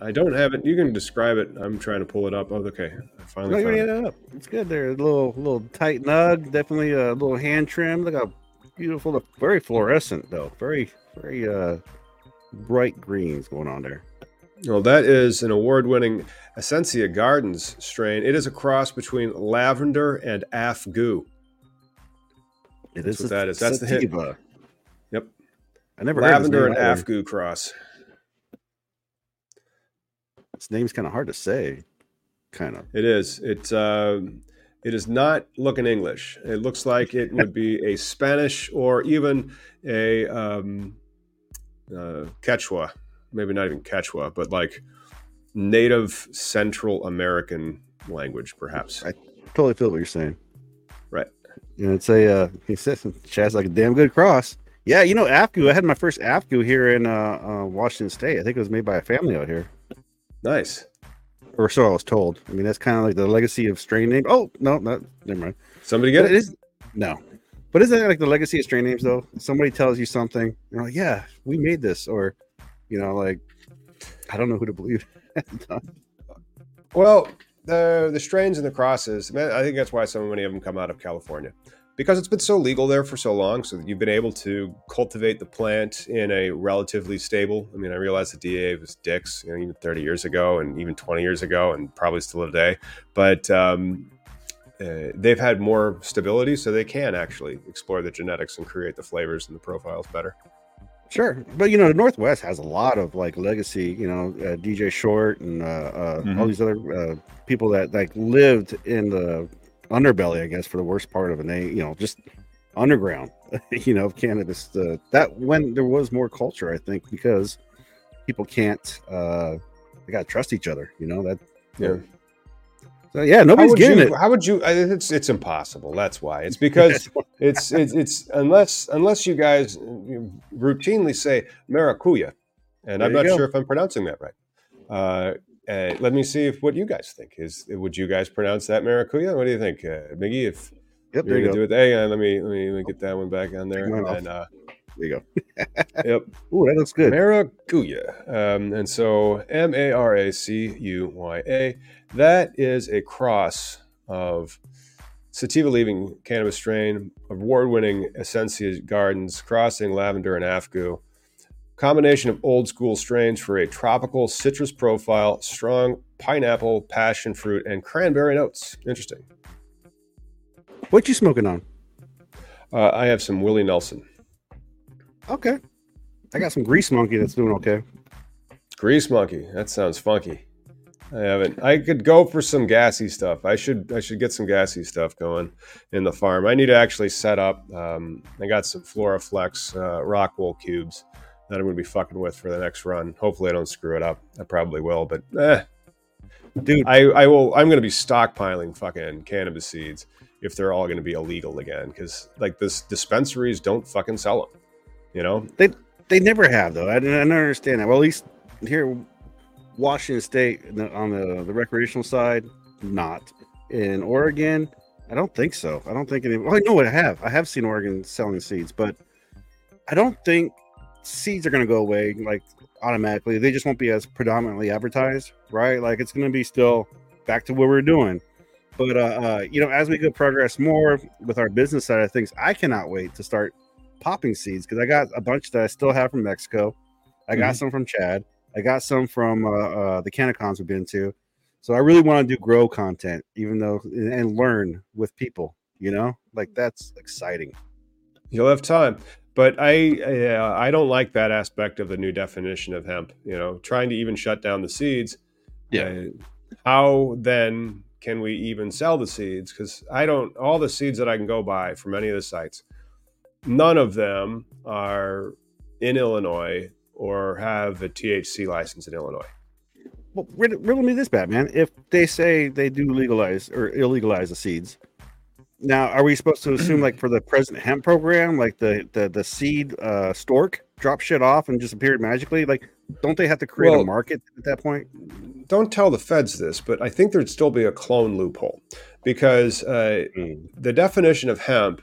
I don't have it. You can describe it. I'm trying to pull it up. Oh, okay. I finally you found got it. it up. It's good there. A little little tight nug. Definitely a little hand trim. Look how beautiful. Very fluorescent though. Very very uh bright greens going on there. Well, that is an award-winning Essentia Gardens strain. It is a cross between lavender and afgoo. It That's what that is. That's the hint. Yep. I never heard of this Lavender and afgoo cross. This name's kind of hard to say. Kind of. It is. It's uh, It is not looking English. It looks like it would be a Spanish or even a um, uh, Quechua, maybe not even Quechua, but like Native Central American language, perhaps. I totally feel what you're saying. Right. And it's a uh, he says Chad's like a damn good cross. Yeah, you know Afgoo. I had my first Afgoo here in uh, uh, Washington State. I think it was made by a family out here, Nice. or so I was told. I mean, that's kind of like the legacy of strain name. Oh no, not never mind. Somebody get But it it? is no, but isn't that like the legacy of strain names though? Somebody tells you something, you're like, yeah, we made this, or you know, like I don't know who to believe. Well, the the strains and the crosses. man, I think that's why so many of them come out of California, because it's been so legal there for so long. So you've been able to cultivate the plant in a relatively stable. I mean, I realize the DA was dicks, you know, even 30 years ago, and even 20 years ago, and probably still today. But um, uh, they've had more stability, so they can actually explore the genetics and create the flavors and the profiles better. Sure, but you know, the Northwest has a lot of like legacy. You know, uh, DJ Short and uh, uh, all Mhm. these other uh, people that like lived in the underbelly, I guess, for the worst part of it. And they, you know, just underground. you know, of cannabis. Uh, that when there was more culture, I think, because people can't. uh They got to trust each other. You know that. Yeah. So yeah, nobody's getting you? it. How would you? It's it's impossible. That's why. It's because it's it's it's unless unless you guys routinely say maracuya, and There I'm not go. sure if I'm pronouncing that right. Uh, uh, let me see if what you guys think is. Would you guys pronounce that maracuya? What do you think, uh, Miggy? If Yep, you're there you gonna go. do it, hey, uh, let me let me let me get that one back on there. Take mine off. And uh, There you go. yep, Ooh, that looks good. Maracuya. Um, and so M A R A C U Y A. That is a cross of sativa leaving cannabis strain, award winning Essentia Gardens, crossing lavender and afgoo. Combination of old school strains for a tropical citrus profile, strong pineapple, passion fruit, and cranberry notes. Interesting. What you smoking on? Uh, I have some Willie Nelson. Okay, I got some grease monkey that's doing okay. Grease monkey. That sounds funky. I haven't. I could go for some gassy stuff. I should. I should get some gassy stuff going in the farm. I need to actually set up. Um, I got some Floraflex uh, Rockwool cubes that I'm going to be fucking with for the next run. Hopefully, I don't screw it up. I probably will, but eh. Dude, I, I will. I'm going to be stockpiling fucking cannabis seeds if they're all going to be illegal again because like this dispensaries don't fucking sell them. You know, They they never have though. I, I don't understand that. Well, at least here, Washington State on the the recreational side, not in Oregon. I don't think so. I don't think any. Well, I know what I have. I have seen Oregon selling seeds, but I don't think seeds are going to go away like automatically. They just won't be as predominantly advertised, right? Like it's going to be still back to what we're doing. But uh, uh, you know, as we go progress more with our business side of things, I cannot wait to start popping seeds because I got a bunch that I still have from Mexico. I got some from Chad. I got some from uh, uh, the CannaCons we've been to. So I really want to do grow content, even though and, and learn with people. You know, like that's exciting. You'll have time. But I uh, I don't like that aspect of the new definition of hemp. You know, trying to even shut down the seeds. Yeah. Uh, how then can we even sell the seeds? Because I don't. All the seeds that I can go buy from any of the sites, none of them are in Illinois or have a THC license in Illinois. Well, riddle, riddle me this, Batman. If they say they do legalize or illegalize the seeds, now are we supposed to assume, like for the present hemp program, like the the the seed uh, stork drop shit off and disappeared magically? Like, don't they have to create Well- a market at that point? Don't tell the feds this, but I think there'd still be a clone loophole because uh, Mm. the definition of hemp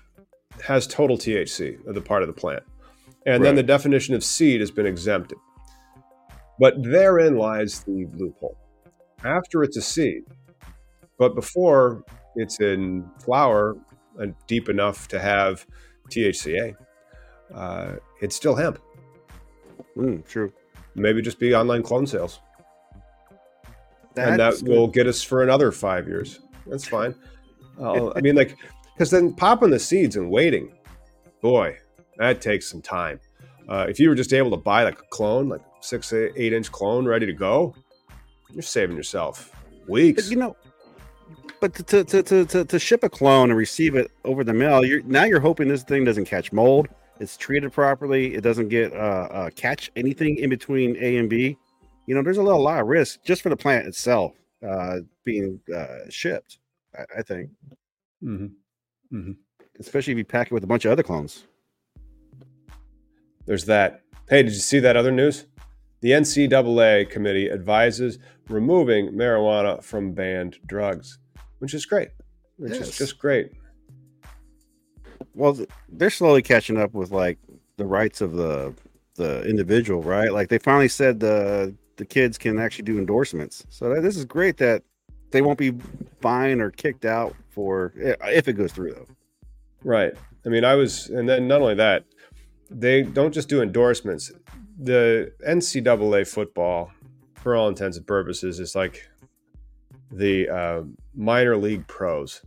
has total THC of the part of the plant. And then the definition of seed has been exempted. But therein lies the loophole. After it's a seed, but before it's in flower and deep enough to have THCA, uh, it's still hemp. Mm, true. Maybe just be online clone sales. and that will good. get us for another five years. That's fine. Uh, I mean, like, because then popping the seeds and waiting, boy, that takes some time. Uh, if you were just able to buy like a clone, like six, eight, eight inch clone ready to go, you're saving yourself But weeks. you know, but to, to, to, to, to ship a clone and receive it over the mail, you're now you're hoping this thing doesn't catch mold. It's treated properly. It doesn't get uh, uh catch anything in between A and B. You know, there's a lot, a lot of risk just for the plant itself uh, being uh, shipped. I, I think, Mm-hmm. Mm-hmm. especially if you pack it with a bunch of other clones. There's that. Hey, did you see that other news? The NCAA committee advises removing marijuana from banned drugs, which is great. Which Yes. is just great. Well, they're slowly catching up with like the rights of the the individual, right? Like they finally said the the kids can actually do endorsements. So that, this is great that they won't be fined or kicked out for if it goes through though. Right. I mean, I was, and then not only that, they don't just do endorsements. The NCAA football, for all intents and purposes, is like the uh, minor league pros.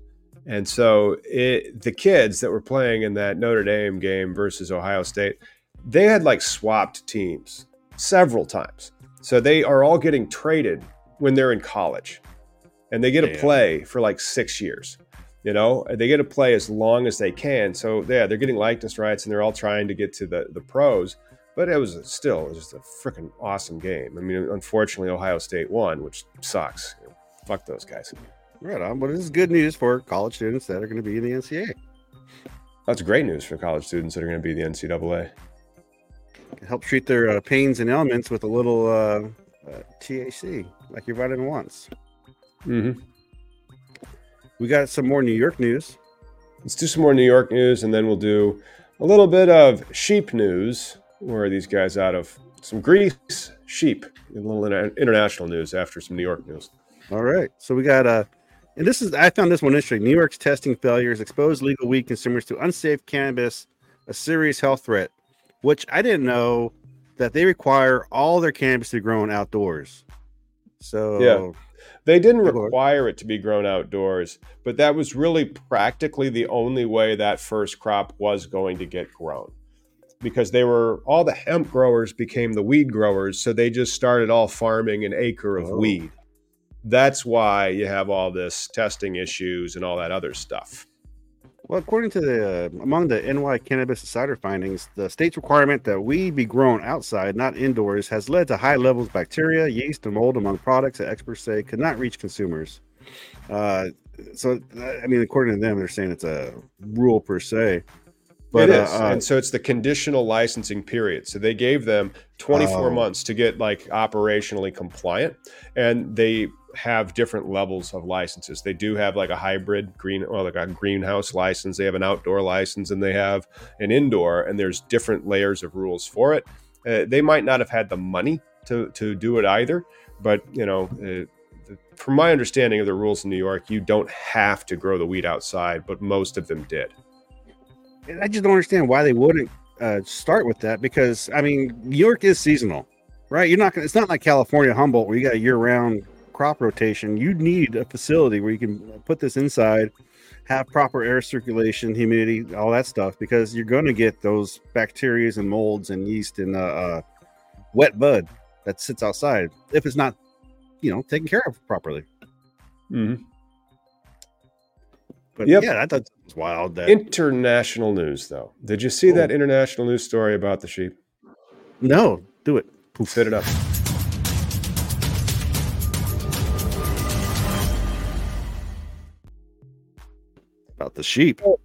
And so it, the kids that were playing in that Notre Dame game versus Ohio State, they had like swapped teams several times. So they are all getting traded when they're in college and they get to play for like six years. You know, they get to play as long as they can. So yeah, they're getting likeness rights and they're all trying to get to the, the pros. But it was still it was just a freaking awesome game. I mean, unfortunately, Ohio State won, which sucks. Fuck those guys. Right on. But this is good news for college students that are going to be in the NCAA. That's great news for college students that are going to be the NCAA. Help treat their uh, pains and ailments with a little uh, uh, THC, like your vitamin wants. Mm-hmm. We got some more New York news. Let's do some more New York news, and then we'll do a little bit of sheep news. Where are these guys out of? Some Greece sheep. A little inter- international news after some New York news. All right. So we got uh and this is I found this one interesting. New York's testing failures expose legal weed consumers to unsafe cannabis, a serious health threat, which I didn't know that they require all their cannabis to be grown outdoors. So Yeah. They didn't require it to be grown outdoors, but that was really practically the only way that first crop was going to get grown. Because they were all the hemp growers became the weed growers, so they just started all farming an acre of Oh. weed. That's why you have all this testing issues and all that other stuff. Well, according to the uh, among the NY Cannabis Insider findings, the state's requirement that weed be grown outside, not indoors, has led to high levels of bacteria, yeast, and mold among products that experts say could not reach consumers. Uh, so, I mean, according to them, they're saying it's a rule per se. But it is. uh, uh, and so it's the conditional licensing period. So they gave them 24 Oh. months to get like operationally compliant and they have different levels of licenses. They do have like a hybrid green well like a greenhouse license, they have an outdoor license and they have an indoor and there's different layers of rules for it. Uh, they might not have had the money to to do it either, but you know, uh, from my understanding of the rules in New York, you don't have to grow the weed outside, but most of them did. I just don't understand why they wouldn't uh, start with that because I mean, New York is seasonal, right? You're not gonna. It's not like California, Humboldt, where you got a year-round crop rotation. You need a facility where you can put this inside, have proper air circulation, humidity, all that stuff, because you're going to get those bacterias and molds and yeast and uh, uh, wet bud that sits outside if it's not, you know, taken care of properly. Mm-hmm. But Yep. yeah, I thought it was wild that International news, though. Did you see Oh. that international news story about the sheep? no, do it. Fit it up. The sheep. Oh.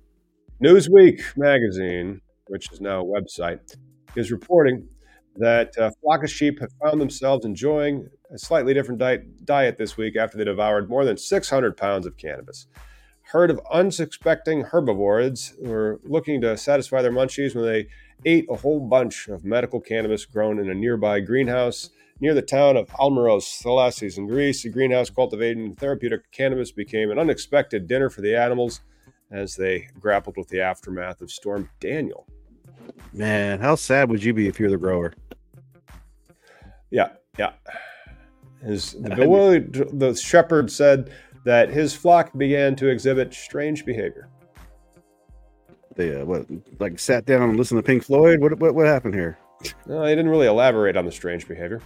Newsweek magazine, which is now a website, is reporting that a flock of sheep have found themselves enjoying a slightly different diet, diet this week after they devoured more than 600 pounds of cannabis. Herd of unsuspecting herbivores were looking to satisfy their munchies when they ate a whole bunch of medical cannabis grown in a nearby greenhouse near the town of Almyros Thalassies in Greece. The greenhouse cultivating therapeutic cannabis became an unexpected dinner for the animals as they grappled with the aftermath of Storm Daniel. Man, how sad would you be if you're the grower? Yeah, yeah. His, the, bewildered, the shepherd said that his flock began to exhibit strange behavior. They uh, what like sat down and listened to Pink Floyd? What what, what happened here? No, he didn't really elaborate on the strange behavior.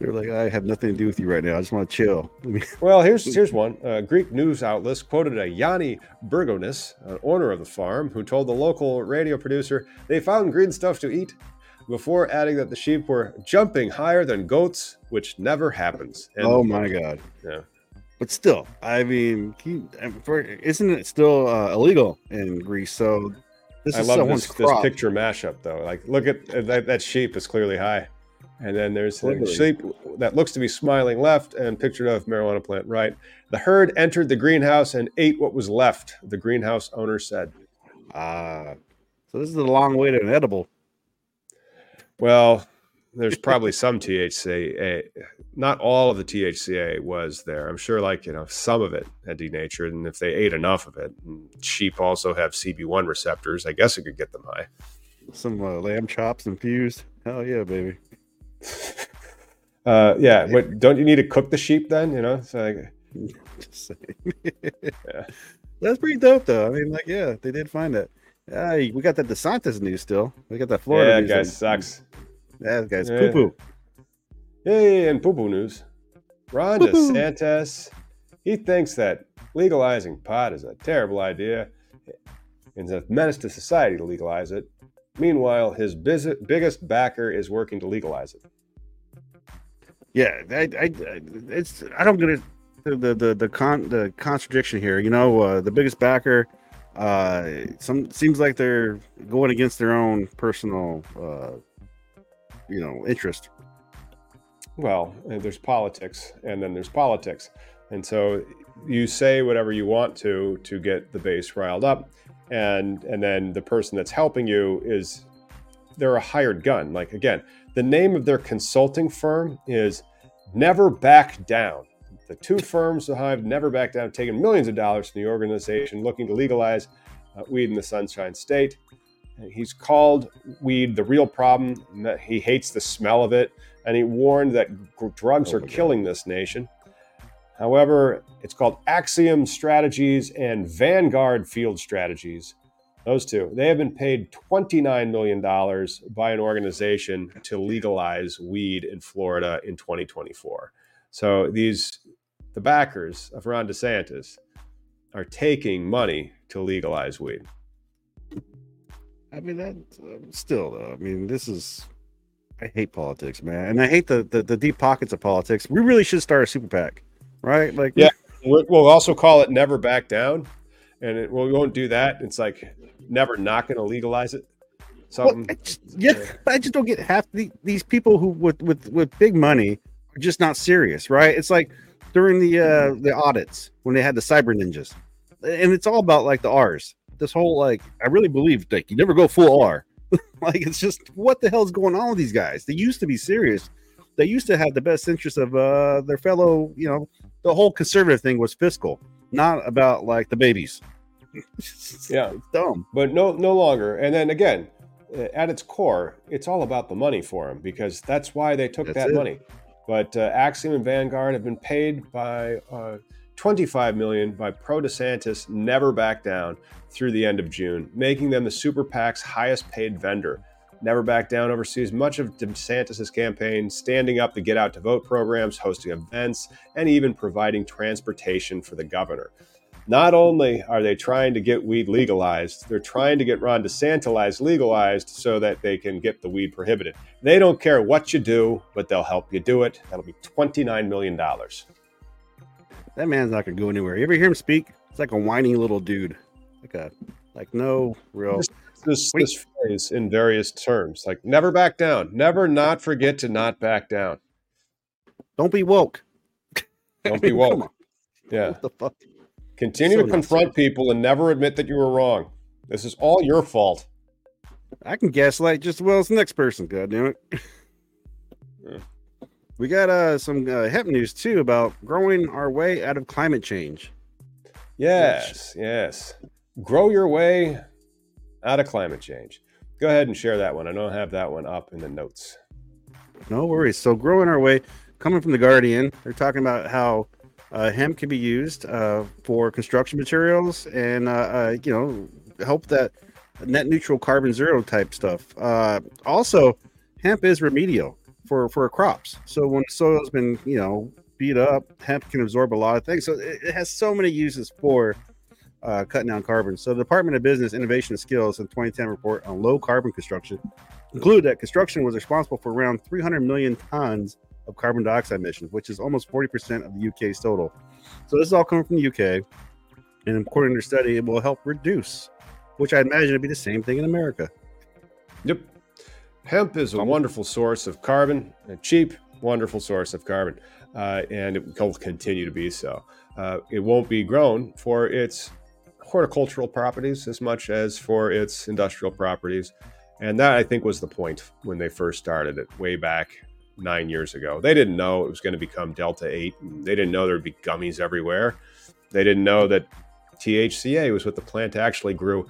They're like, I have nothing to do with you right now. I just want to chill. well, here's here's one. Uh, Greek news outlets quoted a Yanni Burgonis, an owner of the farm, who told the local radio producer they found green stuff to eat, before adding that the sheep were jumping higher than goats, which never happens. And oh my god! Yeah. But still, I mean, for, isn't it still uh, illegal in Greece? So this I love this, this, picture mashup though. Like, look at that, that sheep is clearly high. And then there's a sheep that looks to be smiling left and pictured of marijuana plant right. The herd entered the greenhouse and ate what was left, the greenhouse owner said. Ah, uh, so this is a long way to an edible. Well, there's probably some THCA. Not all of the THCA was there. I'm sure, like you know, some of it had denatured, and if they ate enough of it, sheep also have CB1 receptors. I guess it could get them high. Some uh, lamb chops infused. Hell yeah, baby. Uh, yeah, but don't you need to cook the sheep then? You know, so like, yeah. That's pretty dope, though. I mean, like, yeah, they did find it. Yeah, we got that DeSantis news still. We got that Florida. Yeah, news guy sucks. Yeah, guy's yeah. poo poo. Hey, and poo poo news. Ron Poo-poo. DeSantis, he thinks that legalizing pot is a terrible idea and a menace to society to legalize it. Meanwhile, his biz- biggest backer is working to legalize it. Yeah, I, I, it's I don't get it. The the the the, con, the contradiction here. You know, uh, the biggest backer. Uh, some seems like they're going against their own personal, uh, you know, interest. Well, uh, there's politics, and then there's politics, and so you say whatever you want to to get the base riled up and and then the person that's helping you is they're a hired gun. Like again the name of their consulting firm is never back down. The two firms have never back down have taken millions of dollars from the organization looking to legalize uh, weed in the sunshine state. He's called weed the real problem he hates the smell of it and he warned that drugs oh are killing God. this nation However, it's called Axiom Strategies and Vanguard Field Strategies. Those two. They have been paid $29 million by an organization to legalize weed in Florida in 2024. So these, the backers of Ron DeSantis, are taking money to legalize weed. I mean, that uh, still, though, I mean, this is, I hate politics, man. And I hate the, the, the deep pockets of politics. We really should start a super PAC right? Like, yeah, we'll also call it never back down, and it, we won't do that. It's like never not going to legalize it. Something. Well, I just, yeah, yeah, I just don't get half the, these people who with with with big money are just not serious, right? It's like during the uh the audits when they had the cyber ninjas, and it's all about like the R's. This whole like, I really believe like you never go full R. like it's just what the hell's going on with these guys? They used to be serious. They used to have the best interest of uh their fellow, you know, the whole conservative thing was fiscal, not about like the babies. yeah, it's dumb. But no, no longer. And then again, at its core, it's all about the money for them because that's why they took that's that it. money. But uh, Axiom and Vanguard have been paid by uh, 25 million by Pro DeSantis, never back down through the end of June, making them the super PAC's highest paid vendor never back down oversees much of DeSantis' campaign, standing up the Get Out to Vote programs, hosting events, and even providing transportation for the governor. Not only are they trying to get weed legalized, they're trying to get Ron DeSantis legalized so that they can get the weed prohibited. They don't care what you do, but they'll help you do it. That'll be $29 million. That man's not going to go anywhere. You ever hear him speak? It's like a whiny little dude. Like a, like no real this, this phrase in various terms, like never back down, never not forget to not back down. Don't be woke. Don't be woke. Yeah. What the fuck? Continue so to confront people and never admit that you were wrong. This is all your fault. I can gaslight just as well as the next person. God damn it. Yeah. We got uh, some uh, hemp news too about growing our way out of climate change. Yes, Which... yes. Grow your way out of climate change. Go ahead and share that one. I don't have that one up in the notes. No worries. So, growing our way, coming from the Guardian, they're talking about how uh, hemp can be used uh, for construction materials and uh, uh you know help that net neutral carbon zero type stuff. Uh, also, hemp is remedial for for crops. So when soil's been you know beat up, hemp can absorb a lot of things. So it, it has so many uses for uh, cutting down carbon. So the Department of Business, Innovation and Skills in 2010 report on low carbon construction concluded that construction was responsible for around 300 million tons of carbon dioxide emissions, which is almost 40% of the UK's total. So this is all coming from the UK. And according to their study, it will help reduce, which I imagine would be the same thing in America. Yep. Hemp is a wonderful source of carbon, a cheap, wonderful source of carbon, uh, and it will continue to be so. Uh, it won't be grown for its horticultural properties as much as for its industrial properties. And that, I think, was the point when they first started it way back nine years ago. They didn't know it was going to become Delta 8. They didn't know there'd be gummies everywhere. They didn't know that THCA was what the plant actually grew.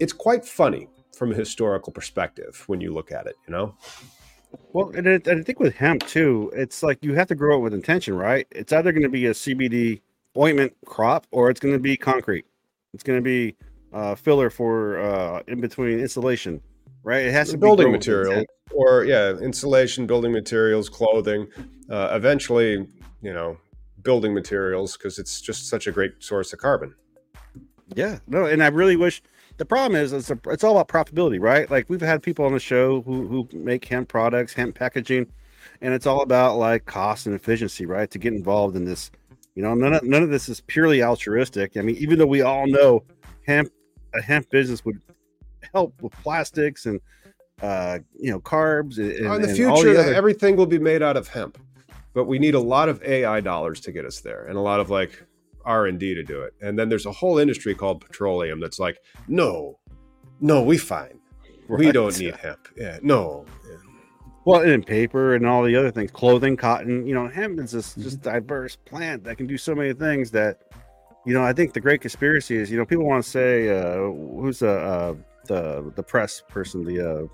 It's quite funny from a historical perspective when you look at it, you know? Well, and I, I think with hemp too, it's like you have to grow it with intention, right? It's either going to be a CBD ointment crop or it's going to be concrete. It's going to be uh, filler for uh, in between insulation, right? It has to be building be material or yeah, insulation, building materials, clothing. Uh, eventually, you know, building materials because it's just such a great source of carbon. Yeah, no, and I really wish. The problem is, it's, a, it's all about profitability, right? Like we've had people on the show who who make hemp products, hemp packaging, and it's all about like cost and efficiency, right? To get involved in this, you know, none of none of this is purely altruistic. I mean, even though we all know hemp a hemp business would help with plastics and uh, you know carbs. And, in the future, the other... everything will be made out of hemp, but we need a lot of AI dollars to get us there, and a lot of like R and D to do it. And then there's a whole industry called petroleum that's like, no, no, we fine. Right. We don't need hemp. Yeah, no. Well, and paper and all the other things, clothing, cotton. You know, hemp is this just mm-hmm. diverse plant that can do so many things that, you know, I think the great conspiracy is, you know, people want to say, uh, who's the uh, the the press person, the uh,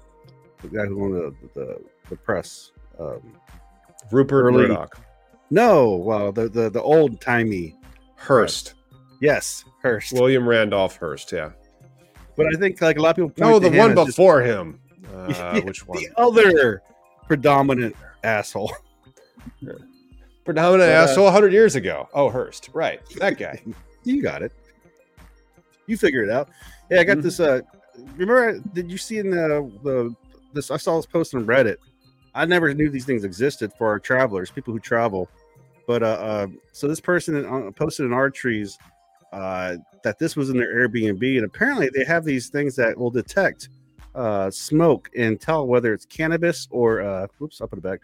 the guy who owned the the, the press, um, Rupert early, Murdoch. No, well, the the the old timey Hearst. Yes, Hearst. William Randolph Hearst. Yeah. But I think like a lot of people. No, the one before just, him. Uh, yeah, which one? The other predominant asshole. Predominant but, uh, asshole uh, 100 years ago. Oh, Hearst. Right. That guy. you got it. You figure it out. Yeah, I got mm-hmm. this. Uh, remember? Did you see in the the this? I saw this post on Reddit. I never knew these things existed for our travelers, people who travel. But uh, uh so this person uh, posted in r/trees uh, that this was in their Airbnb, and apparently they have these things that will detect uh, smoke and tell whether it's cannabis or uh, oops, I'll put it back,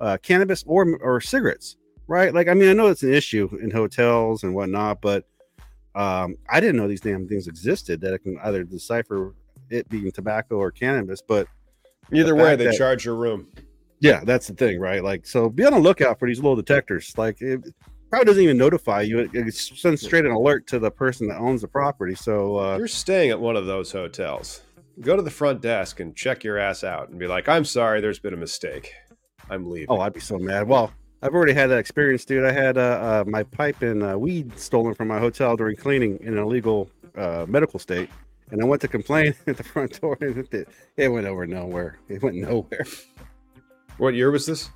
uh, cannabis or or cigarettes, right? Like, I mean, I know it's an issue in hotels and whatnot, but um, I didn't know these damn things existed that I can either decipher it being tobacco or cannabis. But either the way, they that, charge your room. Yeah, that's the thing, right? Like, so be on the lookout for these little detectors. Like, it probably doesn't even notify you; it, it sends straight an alert to the person that owns the property. So, uh, you're staying at one of those hotels. Go to the front desk and check your ass out, and be like, "I'm sorry, there's been a mistake. I'm leaving." Oh, I'd be so mad. Well, I've already had that experience, dude. I had uh, uh, my pipe and uh, weed stolen from my hotel during cleaning in an illegal uh, medical state, and I went to complain at the front door, and it, it went over nowhere. It went nowhere. What year was this?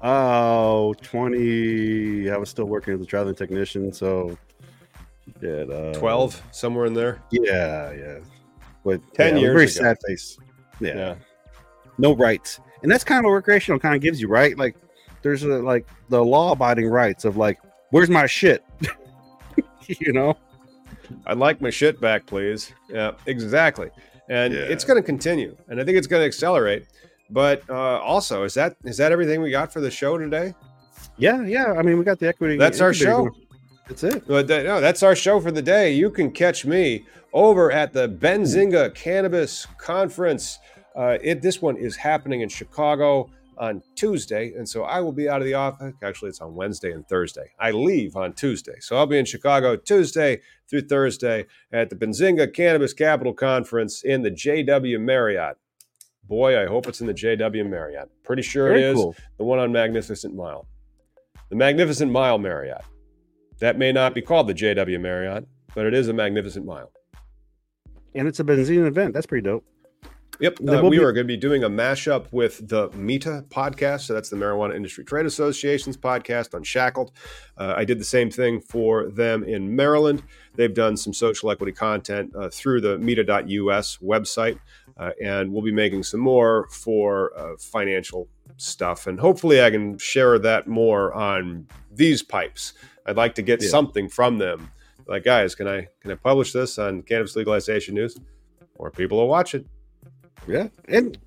Oh, 20. I was still working as a traveling technician. So, yeah. Uh, 12, somewhere in there? Yeah, yeah. But 10 yeah, years. Very ago. sad face. Yeah. yeah. No rights. And that's kind of what recreational kind of gives you, right? Like, there's a, like the law abiding rights of like, where's my shit? you know? I'd like my shit back, please. Yeah, exactly. And yeah. it's going to continue. And I think it's going to accelerate but uh, also, is that is that everything we got for the show today? Yeah, yeah. I mean, we got the equity. That's our show. That's it. But that, no, that's our show for the day. You can catch me over at the Benzinga Cannabis Conference. Uh, it this one is happening in Chicago on Tuesday, and so I will be out of the office. Actually, it's on Wednesday and Thursday. I leave on Tuesday, so I'll be in Chicago Tuesday through Thursday at the Benzinga Cannabis Capital Conference in the JW Marriott. Boy, I hope it's in the JW Marriott. Pretty sure Very it is. Cool. The one on Magnificent Mile. The Magnificent Mile Marriott. That may not be called the JW Marriott, but it is a Magnificent Mile. And it's a Benzinga event. That's pretty dope. Yep. Uh, we be- are going to be doing a mashup with the META podcast. So that's the Marijuana Industry Trade Association's podcast Unshackled. Uh, I did the same thing for them in Maryland. They've done some social equity content uh, through the META.us website. Uh, and we'll be making some more for uh, financial stuff. And hopefully, I can share that more on these pipes. I'd like to get yeah. something from them. Like, guys, can I can I publish this on cannabis legalization news? More people will watch it. Yeah, and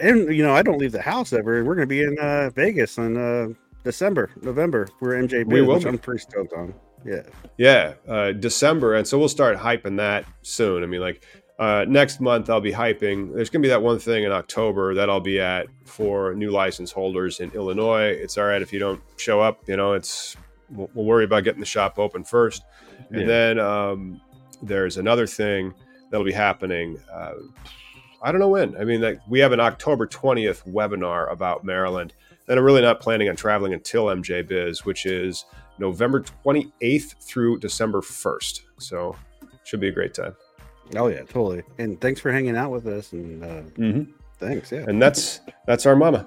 and you know, I don't leave the house ever. We're going to be in uh, Vegas in uh, December, November. We're MJ. We will. Which I'm pretty stoked on. Yeah. Yeah, uh, December, and so we'll start hyping that soon. I mean, like uh, next month, I'll be hyping. There's going to be that one thing in October that I'll be at for new license holders in Illinois. It's all right if you don't show up. You know, it's we'll, we'll worry about getting the shop open first, and yeah. then um, there's another thing that'll be happening. Uh, I don't know when. I mean, like, we have an October 20th webinar about Maryland. Then I'm really not planning on traveling until MJ Biz, which is November 28th through December 1st. So, should be a great time. Oh yeah, totally. And thanks for hanging out with us. And uh, mm-hmm. thanks. Yeah. And that's that's our mama.